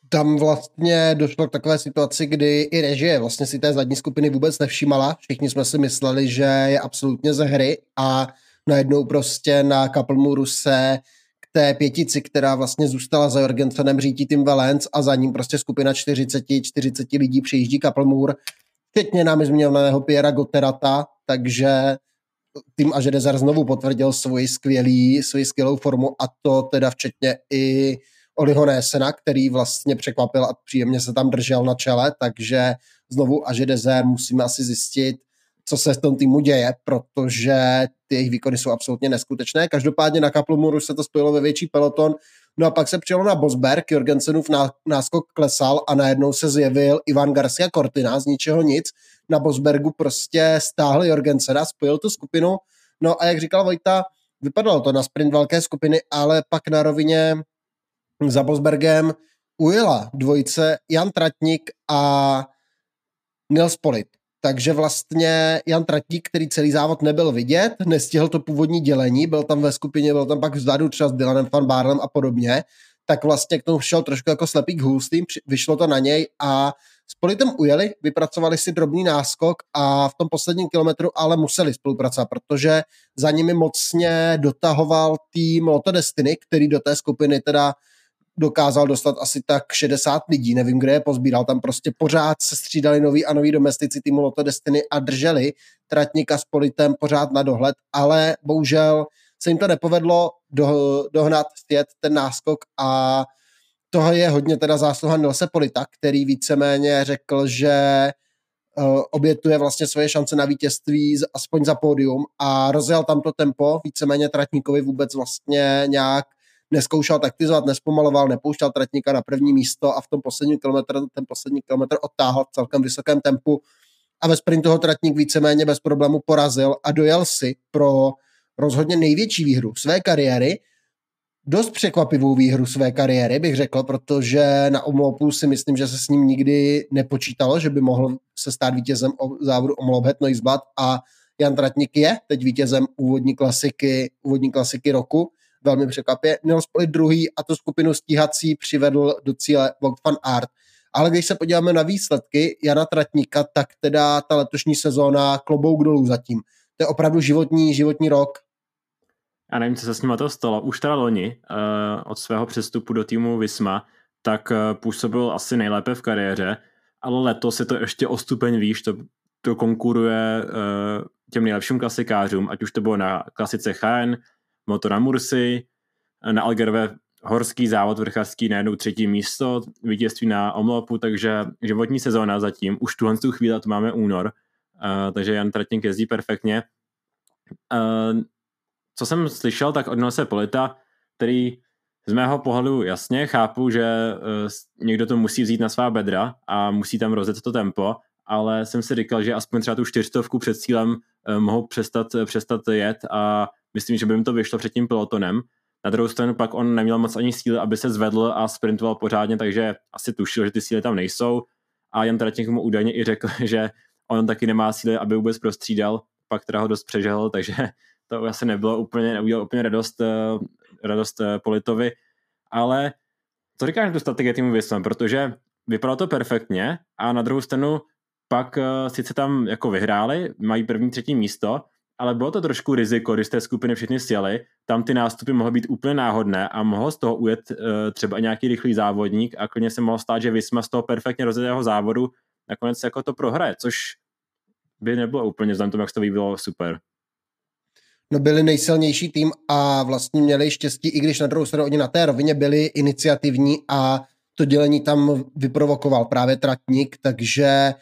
Tam vlastně došlo k takové situaci, kdy i režie vlastně si té zadní skupiny vůbec nevšímala. Všichni jsme si mysleli, že je absolutně ze hry a najednou prostě na Kaplmuru se k té pětici, která vlastně zůstala za Jorgensenem, řítí Tim Valens a za ním prostě skupina 40, 40 lidí přijíždí Kaplmur, včetně námi zmíněného Piera Gotterata, takže tým Ažedezer znovu potvrdil svoji, skvělý, svoji skvělou formu a to teda včetně i Oliho Nésena, který vlastně překvapil a příjemně se tam držel na čele, takže znovu Ažedezer musíme asi zjistit, co se v tom týmu děje, protože ty jejich výkony jsou absolutně neskutečné. Každopádně na Kaplumuru se to spojilo ve větší peloton, no a pak se přijelo na Bosberg, Jorgensenův náskok klesal a najednou se zjevil Ivan Garcia Cortina z ničeho nic, na Bosbergu prostě stáhl Jorgensena, spojil tu skupinu, no a jak říkal Vojta, vypadalo to na sprint velké skupiny, ale pak na rovině za Bosbergem ujela dvojice Jan Tratník a Nils Polit. Takže vlastně Jan Tratník, který celý závod nebyl vidět, nestihl to původní dělení, byl tam ve skupině, byl tam pak vzadu třeba s Dylanem Van Barlem a podobně, tak vlastně k tomu šel trošku jako slepý k hůstým, vyšlo to na něj a s Politem ujeli, vypracovali si drobný náskok a v tom posledním kilometru ale museli spolupracovat, protože za nimi mocně dotahoval tým Lotto Destiny, který do té skupiny teda dokázal dostat asi tak 60 lidí, nevím, kde je pozbíral, tam prostě pořád se střídali noví a noví domestici týmu Lotto Destiny a drželi Tratníka s Politem pořád na dohled, ale bohužel se jim to nepovedlo do, dohnat, stět ten náskok a toho je hodně teda zásluha Nilse Polita, který víceméně řekl, že uh, obětuje vlastně svoje šance na vítězství aspoň za pódium a rozjel tam to tempo, víceméně Tratníkovi vůbec vlastně nějak neskoušel taktizovat, nespomaloval, nepouštěl Tratníka na první místo a v tom posledním kilometru, ten poslední kilometr odtáhl v celkem vysokém tempu a ve sprintu ho Tratník víceméně bez problému porazil a dojel si pro rozhodně největší výhru své kariéry dost překvapivou výhru své kariéry, bych řekl, protože na Omlopu si myslím, že se s ním nikdy nepočítalo, že by mohl se stát vítězem závodu Omlop Het a Jan Tratník je teď vítězem úvodní klasiky, úvodní klasiky roku. Velmi překvapě. Měl spolit druhý a tu skupinu stíhací přivedl do cíle Vogt van Art. Ale když se podíváme na výsledky Jana Tratníka, tak teda ta letošní sezóna klobouk dolů zatím. To je opravdu životní, životní rok. Já nevím, co se s ním to stalo. Už teda loni uh, od svého přestupu do týmu Visma, tak uh, působil asi nejlépe v kariéře, ale letos je to ještě o stupeň výš, to, to konkuruje uh, těm nejlepším klasikářům, ať už to bylo na klasice Chaen, Moto na Mursi, na Algerve horský závod vrchařský najednou třetí místo, vítězství na Omlopu, takže životní sezóna zatím, už tuhle tu chvíli, to máme únor, uh, takže Jan Tratník jezdí perfektně. Uh, co jsem slyšel, tak od se Polita, který z mého pohledu jasně chápu, že uh, někdo to musí vzít na svá bedra a musí tam rozjet to tempo, ale jsem si říkal, že aspoň třeba tu čtyřstovku před cílem uh, mohou přestat, přestat jet a myslím, že by jim to vyšlo před tím pelotonem. Na druhou stranu pak on neměl moc ani síly, aby se zvedl a sprintoval pořádně, takže asi tušil, že ty síly tam nejsou a Jan Tratník mu údajně i řekl, že on taky nemá síly, aby vůbec prostřídal, pak teda ho dost přežehl, takže to asi nebylo úplně, neudělal úplně radost, eh, radost eh, Politovi, ale co říkáš tu strategii týmu Visma, protože vypadalo to perfektně a na druhou stranu pak uh, sice tam jako vyhráli, mají první, třetí místo, ale bylo to trošku riziko, když té skupiny všichni sjeli, tam ty nástupy mohly být úplně náhodné a mohl z toho ujet třeba nějaký rychlý závodník a klidně se mohlo stát, že Visma z toho perfektně rozjetého závodu nakonec jako to prohraje, což by nebylo úplně vzhledem tomu, jak to bylo super. No byli nejsilnější tým a vlastně měli štěstí, i když na druhou stranu oni na té rovině byli iniciativní a to dělení tam vyprovokoval právě Tratník, takže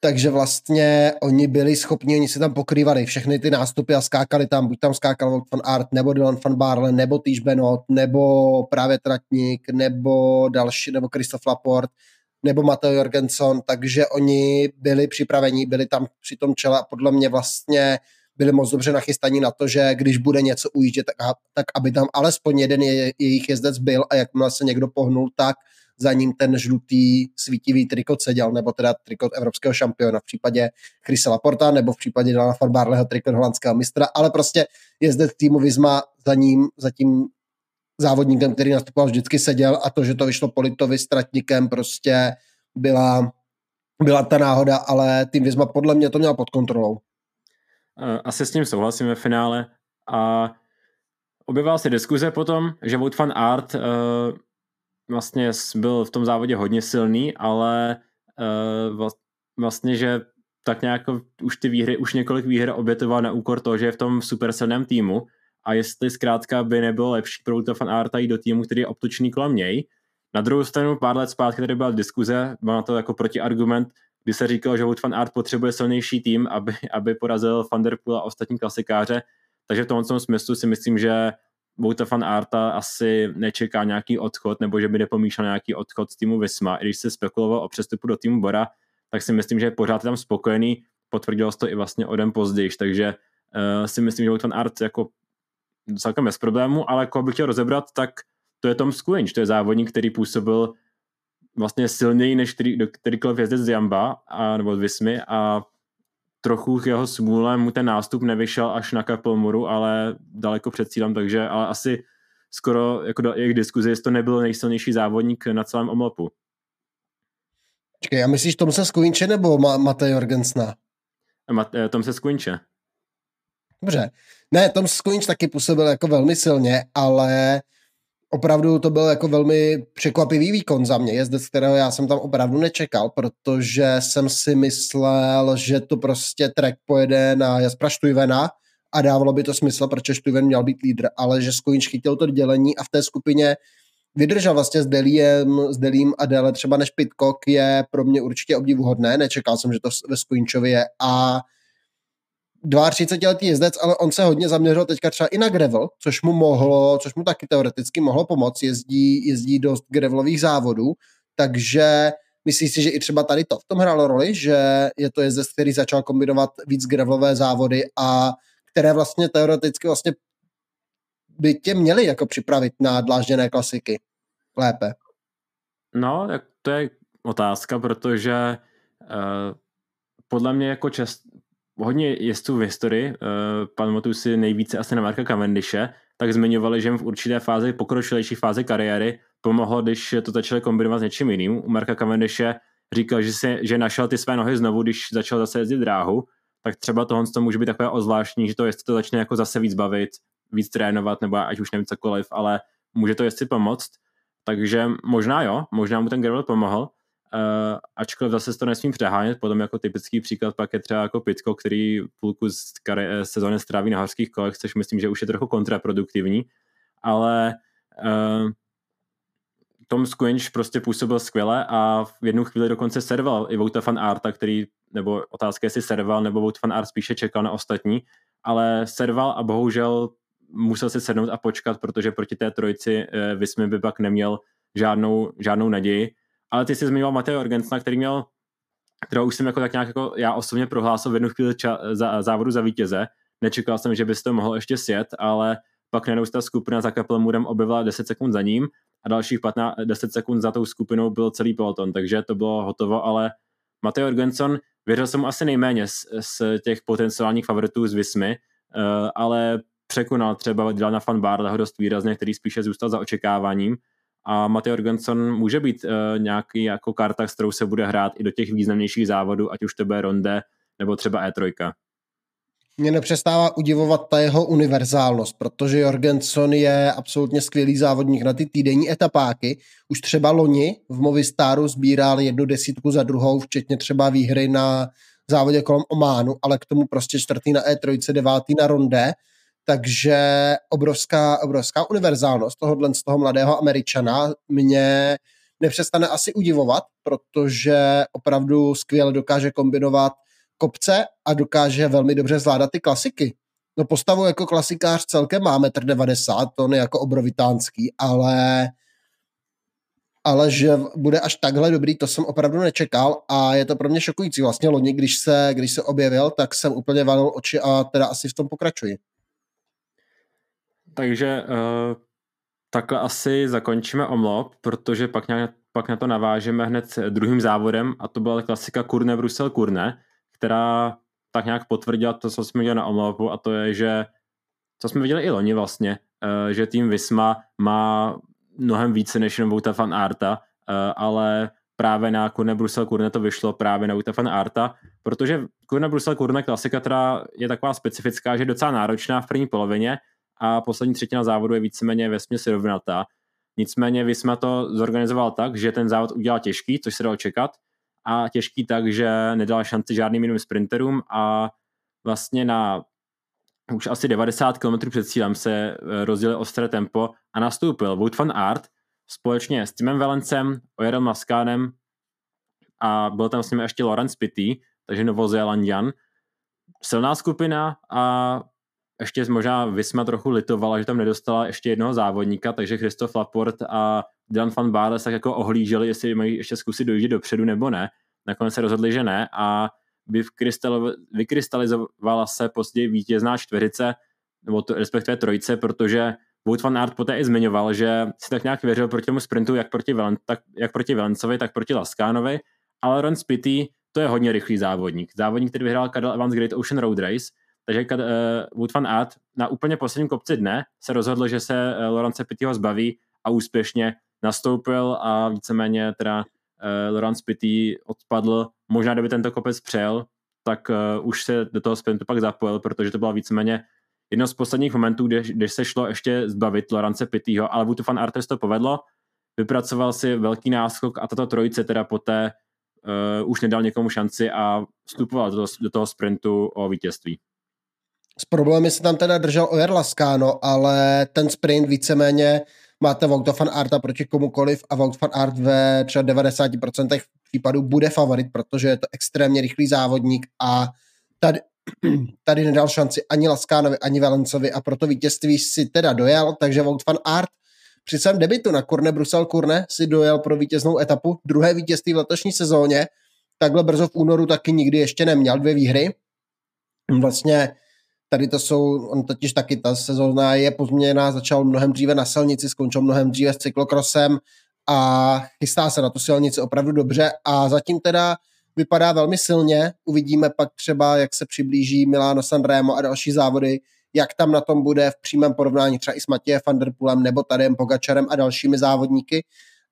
takže vlastně oni byli schopni, oni si tam pokrývali všechny ty nástupy a skákali tam, buď tam skákal Wout van Art, nebo Dylan van Barle, nebo Týž Benot, nebo právě Tratník, nebo další, nebo Christoph Laport, nebo Mateo Jorgenson, takže oni byli připraveni, byli tam při tom čele a podle mě vlastně byli moc dobře nachystaní na to, že když bude něco ujíždět, tak, tak aby tam alespoň jeden je, jejich jezdec byl a jakmile se někdo pohnul, tak za ním ten žlutý svítivý trikot seděl, nebo teda trikot evropského šampiona v případě Chrisa Laporta, nebo v případě Dana Farbarleho trikot holandského mistra, ale prostě jezdec týmu Vizma za ním, za tím závodníkem, který nastupoval, vždycky seděl a to, že to vyšlo Politovi s Tratníkem, prostě byla, byla ta náhoda, ale tým Vizma podle mě to měl pod kontrolou. Asi s tím souhlasím ve finále a objevila se diskuze potom, že Wout van Art uh, vlastně byl v tom závodě hodně silný, ale uh, vlastně, že tak nějak už ty výhry, už několik výher obětoval na úkor toho, že je v tom super silném týmu a jestli zkrátka by nebylo lepší pro fan Arta jít do týmu, který je obtočný kolem něj. Na druhou stranu pár let zpátky tady byla diskuze, byl na to jako protiargument, kdy se říkalo, že Wout van Art potřebuje silnější tým, aby, aby porazil Van Der Poel a ostatní klasikáře, takže v tomto smyslu si myslím, že Wouta van Arta asi nečeká nějaký odchod, nebo že by nepomýšlel nějaký odchod z týmu Visma. I když se spekuloval o přestupu do týmu Bora, tak si myslím, že pořád je tam spokojený. Potvrdilo se to i vlastně o den později, takže uh, si myslím, že Wout van Art jako celkem bez problému, ale jako bych chtěl rozebrat, tak to je Tom Skulinč, to je závodník, který působil vlastně silněji než který, kterýkoliv jezdec z Jamba a, nebo z Vismy a trochu k jeho smůle mu ten nástup nevyšel až na Kapelmuru, ale daleko před cílem, takže ale asi skoro jako do jejich diskuzi, jestli to nebyl nejsilnější závodník na celém omlopu. Čekaj, a myslíš Tom se Skuinče nebo Ma- Matej Jorgensna? Mat- eh, Tom se Skuinče. Dobře. Ne, Tom Skuinč taky působil jako velmi silně, ale opravdu to byl jako velmi překvapivý výkon za mě, jezdec, kterého já jsem tam opravdu nečekal, protože jsem si myslel, že to prostě track pojede na Jaspra Štujvena a dávalo by to smysl, protože Štujven měl být lídr, ale že Skoinč chytil to dělení a v té skupině vydržel. Vlastně s Deliem, s Delím a déle třeba než Pitcock je pro mě určitě obdivuhodné, nečekal jsem, že to ve Skoinčovi je a 32-letý jezdec, ale on se hodně zaměřil teďka třeba i na gravel, což mu mohlo, což mu taky teoreticky mohlo pomoct, jezdí, jezdí dost gravelových závodů, takže myslíš si, že i třeba tady to v tom hrálo roli, že je to jezdec, který začal kombinovat víc gravelové závody a které vlastně teoreticky vlastně by tě měli jako připravit na dlážděné klasiky lépe? No, to je otázka, protože uh, podle mě jako čest, hodně jezdců v historii, uh, pamatuju si nejvíce asi na Marka Cavendishe, tak zmiňovali, že jim v určité fázi, pokročilejší fázi kariéry pomohlo, když to začali kombinovat s něčím jiným. U Marka Cavendishe říkal, že, si, že našel ty své nohy znovu, když začal zase jezdit dráhu, tak třeba tohle to může být takové ozvláštní, že to jestli to začne jako zase víc bavit, víc trénovat, nebo ať už nevím cokoliv, ale může to jestli pomoct. Takže možná jo, možná mu ten gravel pomohl, Uh, ačkoliv zase to nesmím přehánět, potom jako typický příklad pak je třeba jako Pitko, který půlku z kari- eh, sezóny stráví na horských kolech, což myslím, že už je trochu kontraproduktivní, ale uh, Tom Squinch prostě působil skvěle a v jednu chvíli dokonce serval i Vouta fan Arta, který, nebo otázka jestli serval, nebo Vouta fan Art spíše čekal na ostatní, ale serval a bohužel musel si sednout a počkat, protože proti té trojici uh, Vismy by pak neměl žádnou, žádnou naději. Ale ty jsi zmiňoval Mateo Orgensna, který měl, kterou už jsem jako tak nějak jako já osobně prohlásil v jednu chvíli ča, za, závodu za vítěze. Nečekal jsem, že by to mohl ještě sjet, ale pak najednou ta skupina za Kapelmurem objevila 10 sekund za ním a dalších 15, 10 sekund za tou skupinou byl celý peloton, takže to bylo hotovo, ale Mateo Jorgenson, věřil jsem mu asi nejméně z, z těch potenciálních favoritů z Vismy, uh, ale překonal třeba Dylana van Barleho dost výrazně, který spíše zůstal za očekáváním a Mateo Jorgenson může být uh, nějaký jako karta, s kterou se bude hrát i do těch významnějších závodů, ať už to bude Ronde nebo třeba E3 mě nepřestává udivovat ta jeho univerzálnost, protože Jorgenson je absolutně skvělý závodník na ty týdenní etapáky. Už třeba loni v Movistaru sbíral jednu desítku za druhou, včetně třeba výhry na závodě kolem Ománu, ale k tomu prostě čtvrtý na E3, devátý na Ronde, takže obrovská, obrovská univerzálnost tohohle z toho mladého Američana mě nepřestane asi udivovat, protože opravdu skvěle dokáže kombinovat kopce a dokáže velmi dobře zvládat ty klasiky. No postavu jako klasikář celkem má 1,90 m, to je jako obrovitánský, ale ale že bude až takhle dobrý, to jsem opravdu nečekal a je to pro mě šokující. Vlastně loni, když se, když se objevil, tak jsem úplně valil oči a teda asi v tom pokračuji. Takže uh, takhle asi zakončíme omlop, protože pak, nějak, pak na to navážeme hned druhým závodem a to byla klasika Kurne Brusel Kurne, která tak nějak potvrdila to, co jsme viděli na omlopu a to je, že co jsme viděli i loni vlastně, eh, že tým Visma má mnohem více než jenom Vouta fan Arta, eh, ale právě na Kurne Brusel Kurne to vyšlo právě na Vouta fan Arta, protože Kurne Brusel Kurne klasika, která je taková specifická, že je docela náročná v první polovině a poslední třetina závodu je víceméně vesměs rovnatá. Nicméně Visma to zorganizoval tak, že ten závod udělal těžký, což se dalo čekat, a těžký tak, že nedal šanci žádným jiným sprinterům a vlastně na už asi 90 km před cílem se eh, rozdělil ostré tempo a nastoupil Wout van Aert společně s Timem Valencem, Ojerem Maskánem a byl tam s ním ještě Lorenz Pitty, takže Novozélandian. Silná skupina a ještě možná Visma trochu litovala, že tam nedostala ještě jednoho závodníka, takže Christoph Laporte a Dylan van Baarle tak jako ohlíželi, jestli mají ještě zkusit dojít dopředu nebo ne. Nakonec se rozhodli, že ne a vykrystalizovala se později vítězná čtverice, nebo to, respektive trojice, protože Wout van Aert poté i zmiňoval, že si tak nějak věřil proti tomu sprintu jak proti, Velen, tak, jak proti Velencovi, tak proti Laskánovi, ale Ron Spitty to je hodně rychlý závodník. Závodník, který vyhrál Cadel Evans Great Ocean Road Race, takže uh, Wout van Aert na úplně posledním kopci dne se rozhodl, že se uh, Laurence Pittyho zbaví a úspěšně nastoupil a víceméně teda uh, Laurence Pitty odpadl. Možná, kdyby tento kopec přejel, tak uh, už se do toho sprintu pak zapojil, protože to byla víceméně jedno z posledních momentů, kde, kde se šlo ještě zbavit Laurence Pittyho, ale Wout van Aert to povedlo, vypracoval si velký náskok a tato trojice teda poté uh, už nedal někomu šanci a vstupoval do, do toho sprintu o vítězství. S problémy se tam teda držel Ojer Lascano, ale ten sprint víceméně máte Vouta van Arta proti komukoliv a Vout van Art ve třeba 90% případů bude favorit, protože je to extrémně rychlý závodník a tady, tady nedal šanci ani Laskánovi, ani Valencovi a proto vítězství si teda dojel, takže Vout van Art při svém debitu na Kurne Brusel Kurne si dojel pro vítěznou etapu, druhé vítězství v letošní sezóně, takhle brzo v únoru taky nikdy ještě neměl dvě výhry. Vlastně tady to jsou, on totiž taky ta sezóna je pozměněná, začal mnohem dříve na silnici, skončil mnohem dříve s cyklokrosem a chystá se na tu silnici opravdu dobře a zatím teda vypadá velmi silně. Uvidíme pak třeba, jak se přiblíží Milano Sanremo a další závody, jak tam na tom bude v přímém porovnání třeba i s Matějem van der Poolem nebo Tadem Pogačarem a dalšími závodníky.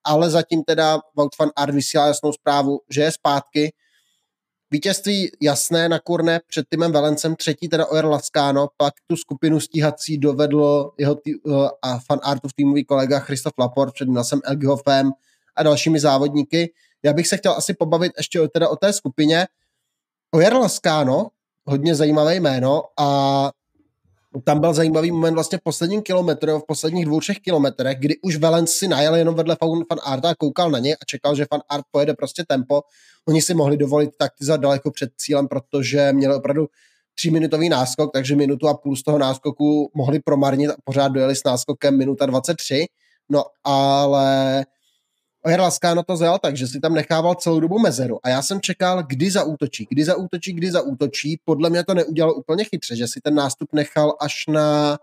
Ale zatím teda Wout van Aert vysílá jasnou zprávu, že je zpátky, Vítězství jasné na Kurne před týmem Valencem, třetí teda Oer Lascano, pak tu skupinu stíhací dovedlo jeho tý, eh, a fan Artův týmový kolega Christoph Laport před Nasem Elgihofem a dalšími závodníky. Já bych se chtěl asi pobavit ještě teda o té skupině. Oer Lascano, hodně zajímavé jméno a tam byl zajímavý moment vlastně v posledním kilometru, v posledních dvou, třech kilometrech, kdy už Valens si najel jenom vedle Fan Arta a koukal na ně a čekal, že Fan Art pojede prostě tempo. Oni si mohli dovolit taktizovat daleko před cílem, protože měli opravdu tříminutový náskok, takže minutu a půl z toho náskoku mohli promarnit a pořád dojeli s náskokem minuta 23. No ale Ojer Laskáno to zjel tak, že si tam nechával celou dobu mezeru a já jsem čekal, kdy zaútočí, kdy zaútočí, kdy zaútočí. Podle mě to neudělal úplně chytře, že si ten nástup nechal až na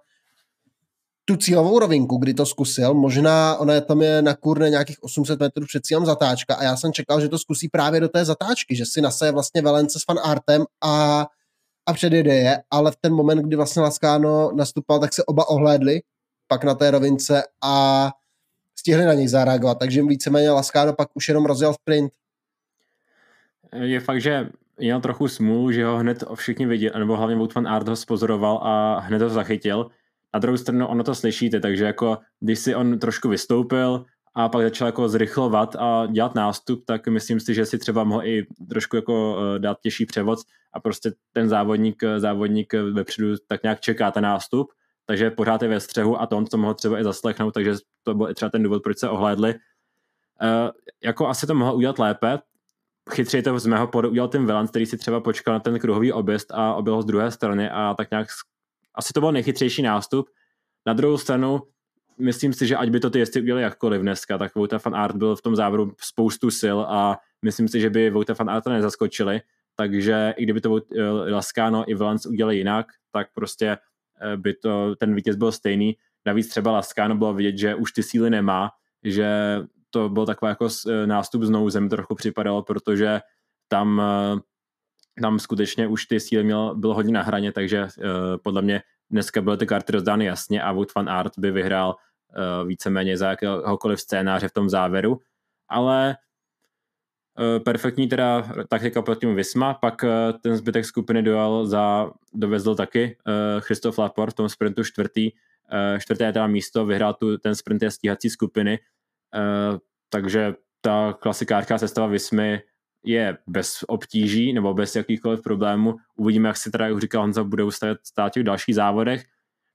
tu cílovou rovinku, kdy to zkusil. Možná ona je tam je na kurne nějakých 800 metrů před cílem zatáčka a já jsem čekal, že to zkusí právě do té zatáčky, že si nasaje vlastně Velence s Fan Artem a, a předjede je, ale v ten moment, kdy vlastně Laskáno nastupal, tak se oba ohlédli pak na té rovince a stihli na něj zareagovat, takže víceméně Laskáno pak už jenom rozjel sprint. Je fakt, že měl trochu smůlu, že ho hned všichni viděli, nebo hlavně Wout van Aert ho spozoroval a hned ho zachytil. Na druhou stranu ono to slyšíte, takže jako když si on trošku vystoupil a pak začal jako zrychlovat a dělat nástup, tak myslím si, že si třeba mohl i trošku jako eh, dát těžší převod a prostě ten závodník, závodník vepředu tak nějak čeká ten nástup takže pořád je ve střehu a to on to mohl třeba i zaslechnout, takže to byl třeba ten důvod, proč se ohlédli. Uh, jako asi to mohl udělat lépe, chytřeji to z mého podu udělal ten Velant, který si třeba počkal na ten kruhový objezd a objel ho z druhé strany a tak nějak asi to byl nejchytřejší nástup. Na druhou stranu, myslím si, že ať by to ty jezdci udělali jakkoliv dneska, tak Vouta van Art byl v tom závodu spoustu sil a myslím si, že by Vouta van Arta nezaskočili, takže i kdyby to eh, Lascano i Valance udělali jinak, tak prostě by to, ten vítěz byl stejný. Navíc třeba Laskáno bylo vidět, že už ty síly nemá, že to byl takový jako eh, nástup znovu zem trochu připadalo, protože tam, eh, tam skutečně už ty síly měl, bylo hodně na hraně, takže podle mě dneska byly ty karty rozdány jasně a Wout van Art by vyhrál víceméně za jakéhokoliv scénáře v tom závěru, ale Eh, perfektní teda taktika proti Visma, pak eh, ten zbytek skupiny dojel za, dovezl taky eh, Christoph Laport v tom sprintu čtvrtý, čtvrté teda místo, vyhrál tu ten sprint té stíhací skupiny, takže ta klasikářská sestava Vismy je bez obtíží nebo bez jakýchkoliv problémů. Uvidíme, jak si teda, jak říkal Honza, budou stavět stát v dalších závodech.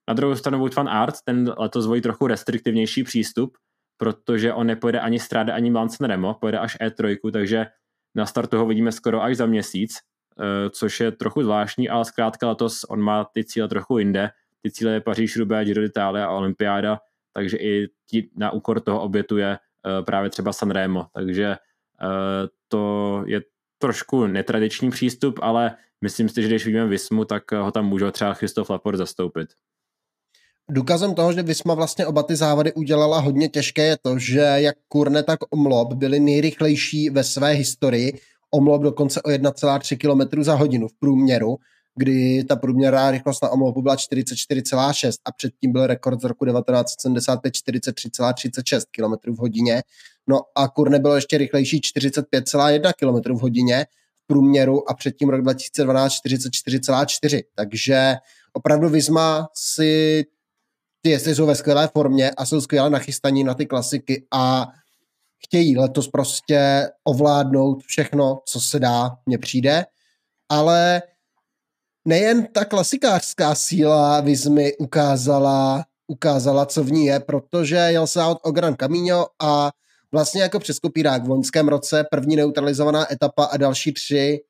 Na druhou stranu Wout van Art, ten letos zvolí trochu restriktivnější přístup, protože on nepojede ani Strade, ani Milan Remo, pojede až E3, takže na startu ho vidíme skoro až za měsíc, eh, což je trochu zvláštní, ale zkrátka letos on má ty cíle trochu jinde. Ty cíle je Paříž, Roubaix, Giro d'Italia a Olympiáda, takže i tí, na úkor toho obětuje eh, právě třeba Sanremo, takže eh, to je trošku netradiční přístup, ale myslím si, že když vidíme Vismu, tak ho tam může třeba Christoph Laport zastoupit. Důkazem toho, že Visma vlastně oba ty závody udělala hodně těžké je to, že jak Kurne, tak Omlop byli nejrychlejší ve své historii. Omlop dokonce o 1,3 km za hodinu v průměru, kdy ta průměrná rychlost na Omlopu byla 44,6 a předtím byl rekord z roku 1975 43,36 km v hodině. No a Kurne bylo ještě rychlejší 45,1 km v hodině v průměru a předtím rok 2012 44,4. Takže opravdu Vizma si ty jestli jsou ve skvělé formě a jsou skvěle nachystaní na ty klasiky a chtějí letos prostě ovládnout všechno, co se dá, mně přijde, ale nejen ta klasikářská síla Vizmy ukázala, ukázala, co v ní je, protože jel se od Ogran Camino a vlastně jako přes kopírák v loňském roce první neutralizovaná etapa a další tři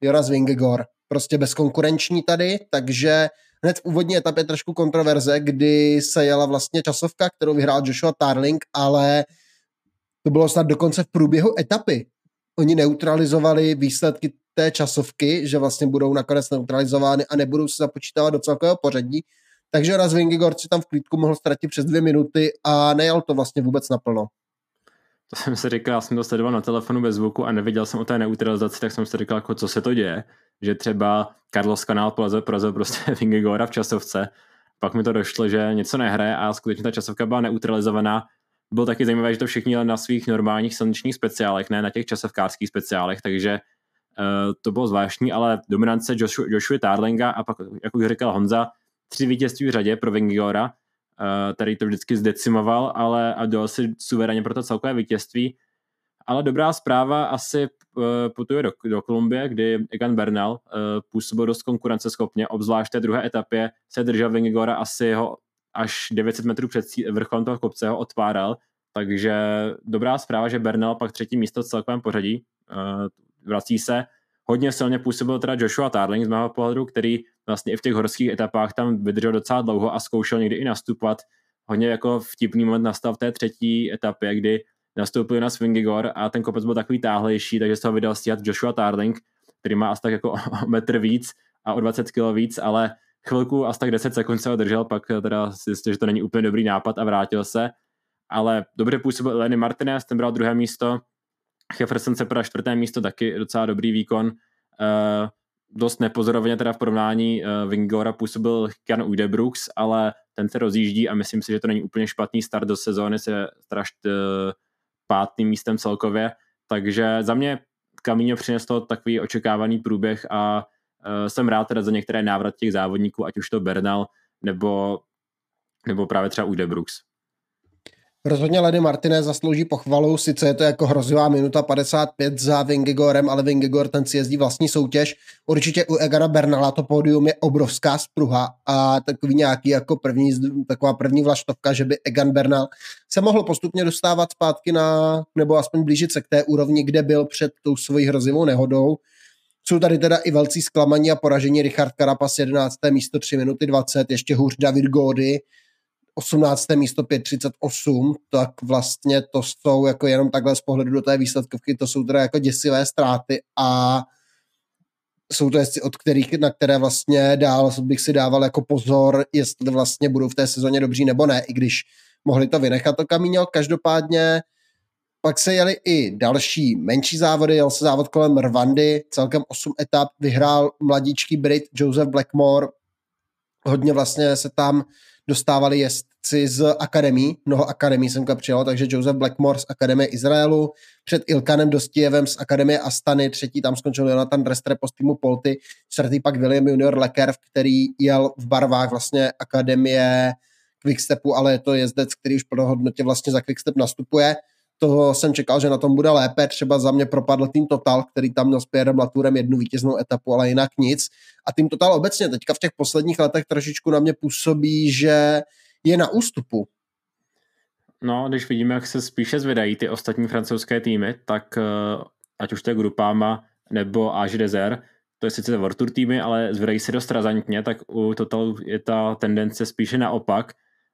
Jonas Vingegor. Prostě bezkonkurenční tady, takže hned v úvodní etapě trošku kontroverze, kdy se jela vlastně časovka, kterou vyhrál Joshua Tarling, ale to bylo snad dokonce v průběhu etapy. Oni neutralizovali výsledky té časovky, že vlastně budou nakonec neutralizovány a nebudou se započítávat do celkového pořadí. Takže raz Vingigord si tam v klídku mohl ztratit přes dvě minuty a nejel to vlastně vůbec naplno. To jsem si říkal, já jsem to sledoval na telefonu bez zvuku a neviděl jsem o té neutralizaci, tak jsem si říkal, jako, co se to děje že třeba Carlos Canal porazil, porazil prostě Vingegora v časovce, pak mi to došlo, že něco nehraje a skutečně ta časovka byla neutralizovaná. Bylo taky zajímavé, že to všichni na svých normálních silničních speciálech, ne na těch časovkářských speciálech, takže uh, to bylo zvláštní, ale dominance Joshua, Joshua Tarlinga a pak, jak už říkal Honza, tři vítězství v řadě pro Vingegora, který to vždycky zdecimoval, ale a dal si suverénně pro to celkové vítězství. Ale dobrá zpráva asi Eh, putuje do, do Kolumbie, kdy Egan Bernal uh, působil dost konkurenceschopně, obzvlášť té druhé etapě se držel Vingegora asi ho až 900 metrů před vrcholem toho kopce ho otváral, takže dobrá zpráva, že Bernal pak třetí místo v celkovém pořadí vrací se. hodně silně působil teda Joshua Tarling z mého pohledu, který vlastně i v těch horských etapách tam vydržel docela dlouho a zkoušel někdy i nastupovat. Hodně jako vtipný moment nastal v té třetí etapě, kdy nastoupil na Swingigor a ten kopec byl takový táhlejší, takže se ho vydal stíhat Joshua Tarling, který má asi tak jako o metr víc a o 20 kg víc, ale chvilku, asi tak 10 sekund se ho držel, pak teda si zjistil, že to není úplně dobrý nápad a vrátil se. Ale dobře působil Lenny Martinez, ten bral druhé místo, Jefferson se prodal čtvrté místo, taky docela dobrý výkon. Uh, dost nepozorovaně teda v porovnání uh, Vingora působil Jan Udebrooks, ale ten se rozjíždí a myslím si, že to není úplně špatný start do sezóny, se straš uh, pátým místem celkově, takže za mě Camino přineslo takový očekávaný průběh a uh, jsem rád teda za některé návrat těch závodníků, ať už to Bernal nebo, nebo právě třeba Ude Brooks. Rozhodně Ledy Martinez zaslouží pochvalu, sice je to jako hrozivá minuta 55 za Vingegorem, ale Vingegor ten si jezdí vlastní soutěž. Určitě u Egara Bernala to pódium je obrovská spruha a takový nějaký jako první, taková první vlaštovka, že by Egan Bernal se mohl postupně dostávat zpátky na, nebo aspoň blížit se k té úrovni, kde byl před tou svojí hrozivou nehodou. Jsou tady teda i velcí zklamaní a poražení Richard Carapaz 11. místo 3 minuty 20, ještě hůř David Gody 18. místo 5.38, tak vlastně to jsou jako jenom takhle z pohledu do té výsledkovky, to jsou teda jako děsivé ztráty a jsou to jezdci, od kterých, na které vlastně dál bych si dával jako pozor, jestli vlastně budou v té sezóně dobří nebo ne, i když mohli to vynechat to Kamíňo. Každopádně pak se jeli i další menší závody, jel se závod kolem Rwandy, celkem 8 etap, vyhrál mladíčký Brit Joseph Blackmore, hodně vlastně se tam dostávali jezdci z akademí, mnoho akademí semka přijalo, takže Joseph Blackmore z Akademie Izraelu, před Ilkanem Dostijevem z Akademie Astany, třetí tam skončil Jonathan Restrepo z týmu Polty, čtvrtý pak William Junior Lecker, který jel v barvách vlastně Akademie Quickstepu, ale je to jezdec, který už plnohodnotně vlastně za Quickstep nastupuje to jsem čekal, že na tom bude lépe. Třeba za mě propadl tým Total, který tam měl s Pierrem Laturem jednu vítěznou etapu, ale jinak nic. A tým Total obecně teďka v těch posledních letech trošičku na mě působí, že je na ústupu. No, když vidíme, jak se spíše zvedají ty ostatní francouzské týmy, tak uh, ať už to je Grupama nebo Age Desert, to je sice World Tour týmy, ale zvedají se dost razantně, tak u Total je ta tendence spíše naopak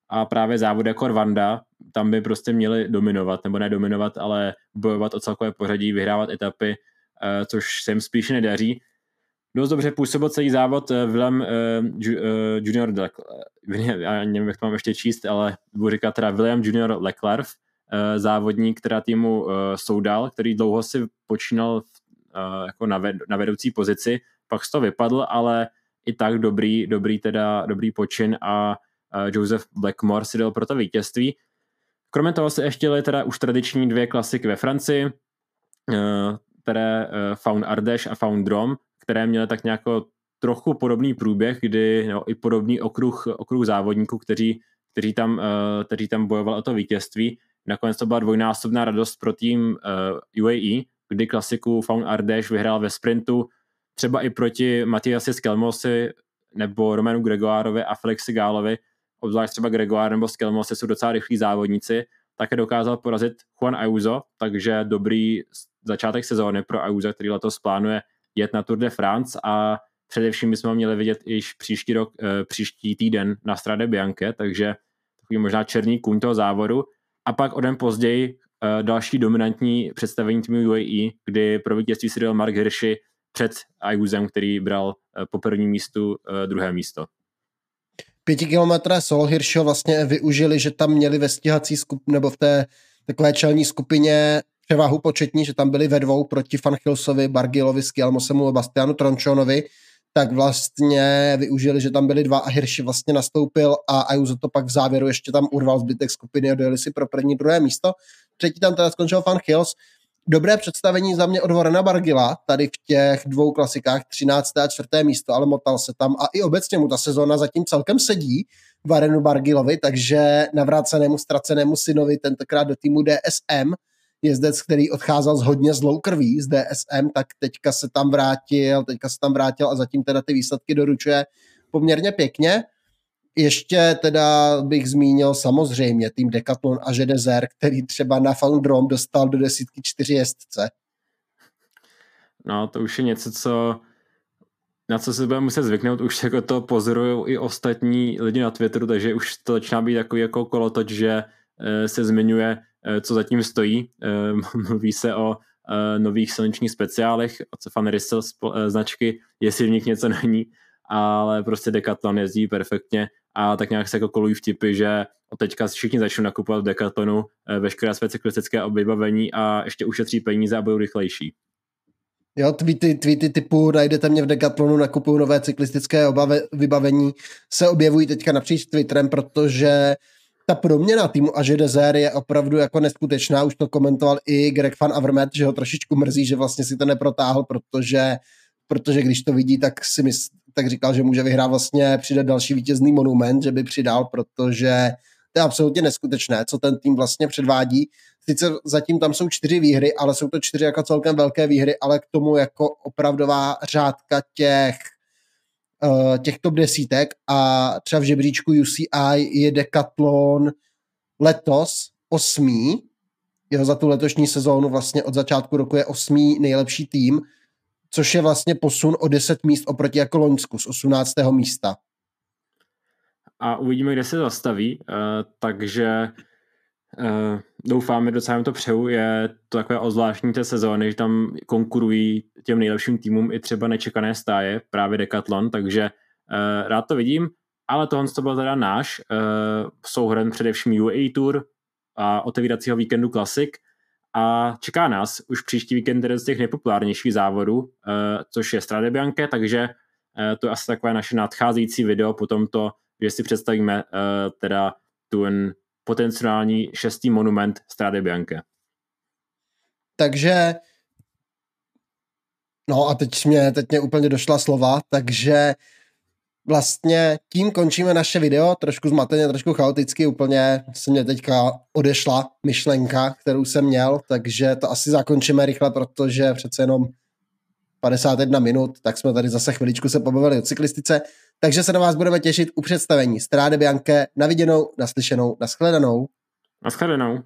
a právě závody jako Rwanda, tam by prostě měli dominovat, nebo ne dominovat, ale bojovat o celkové pořadí, vyhrávat etapy, eh, což se jim spíše nedaří. Dost dobře působil celý závod eh, Willem eh, Junior já nevím, jak to mám ještě číst, ale budu říkat teda William Junior Leclerc, závodník, která týmu Soudal, který dlouho si počínal jako na, ved, na vedoucí pozici, pak toho vypadl, ale i tak dobrý, dobrý teda, dobrý počin a Joseph Blackmore si dal pro to vítězství. Kromě toho se ještě teda už tradiční dvě klasiky ve Francii, eh, které eh, Faun Ardèche a Faun Drom, které měly tak nějak trochu podobný průběh, kdy no, i podobný okruh, okruh závodníků, kteří, kteří, tam, eh, kteří tam bojovali o to vítězství. Nakonec to byla dvojnásobná radost pro tým UAE, kdy klasiku Faun Ardèche vyhrál ve sprintu, třeba i proti Matiasi Skelmosi nebo Romanu Gregoárovi a Felixi Gálovi, obzvlášť třeba Gregoire nebo Skelmos jsou docela rychlí závodníci, také dokázal porazit Juan Ayuso, takže dobrý začátek sezóny pro Ayuso, který letos plánuje jet na Tour de France a především bychom ho měli vidět již příští rok, eh, příští týden na Strade Bianche, takže takový možná černý kůň toho závodu. A pak o den později eh, další dominantní představení týmu UAE, kdy pro vítězství si dal Mark Hirschi před Ayusem, který bral eh, po prvním místu druhé místo pětikilometré solo Hirschho vlastně využili, že tam měli ve stíhací skup, nebo v té takové čelní skupině převahu početní, že tam byli ve dvou proti Fanchilsovi, Bargilovi, Skialmosemu a Bastianu Trončonovi, tak vlastně využili, že tam byli dva a Hirschi vlastně nastoupil a Ayuso to pak v závěru ještě tam urval zbytek skupiny a dojeli si pro první, druhé místo. Třetí tam teda skončil Fan Hills, dobré představení za mě od Warrena Bargila, tady v těch dvou klasikách, 13. a 4. místo, ale motal se tam a i obecně mu ta sezóna zatím celkem sedí Warrenu Bargilovi, takže navrácenému ztracenému synovi tentokrát do týmu DSM, jezdec, který odcházel z hodně zlou krví z DSM, tak teďka se tam vrátil, teďka se tam vrátil a zatím teda ty výsledky doručuje poměrně pěkně. Ještě teda bych zmínil samozřejmě tým Decathlon a Žedezer, který třeba na Foundrom dostal do desítky čtyři jezdce. No, to už je něco, co na co se budeme muset zvyknout, už jako to pozorují i ostatní lidi na Twitteru, takže už to začíná být takový jako kolotoč, že eh, se zmiňuje, eh, co zatím stojí. Eh, mluví se o nových silničních speciálech, co Fan Rissel značky, jestli v nich něco není, ale prostě Decathlon jezdí perfektně a tak nějak se jako kolují vtipy, že teďka všichni začnou nakupovat v Decathlonu veškeré své cyklistické vybavení a ještě ušetří peníze a budou rychlejší. Jo, tweety, tweety typu najdete mě v Decathlonu, nakupuju nové cyklistické obave, vybavení, se objevují teďka napříč Twitterem, protože ta proměna týmu a že Dezer je opravdu jako neskutečná. Už to komentoval i Greg Van Avermaet, že ho trošičku mrzí, že vlastně si to neprotáhl, protože, protože když to vidí, tak si mysl, tak říkal, že může vyhrát vlastně přidat další vítězný monument, že by přidal, protože to je absolutně neskutečné, co ten tým vlastně předvádí. Sice zatím tam jsou čtyři výhry, ale jsou to čtyři jako celkem velké výhry, ale k tomu jako opravdová řádka těch uh, těch top desítek. A třeba v žebříčku UCI je Decathlon letos osmý, jeho za tu letošní sezónu vlastně od začátku roku je osmý nejlepší tým, což je vlastně posun o 10 míst oproti jako Loňsku z 18. místa. A uvidíme, kde se zastaví, uh, takže Uh, doufáme, docela to přeju, je to takové ozvláštní té sezóny, že tam konkurují těm nejlepším týmům i třeba nečekané stáje, právě Decathlon, takže uh, rád to vidím, ale tohle to byl teda náš uh, souhrn především UAE Tour a otevíracího víkendu Classic a čeká nás už příští víkend jeden z těch nejpopulárnějších závodů, uh, což je Strade Bianche, takže uh, to je asi takové naše nadcházející video po tomto, že si představíme uh, teda ten potenciální šestý monument Strade Bianche. Takže no a teď mě, teď mě úplně došla slova, takže vlastně tím končíme naše video, trošku zmateně, trošku chaoticky, úplně se mě teďka odešla myšlenka, kterou jsem měl, takže to asi zakončíme rychle, protože přece jenom 51 minut, tak jsme tady zase chviličku se pobavili o cyklistice, takže se na vás budeme těšit u představení Stráde Bianche. Na viděnou, naslyšenou, naschledanou. Naschledanou.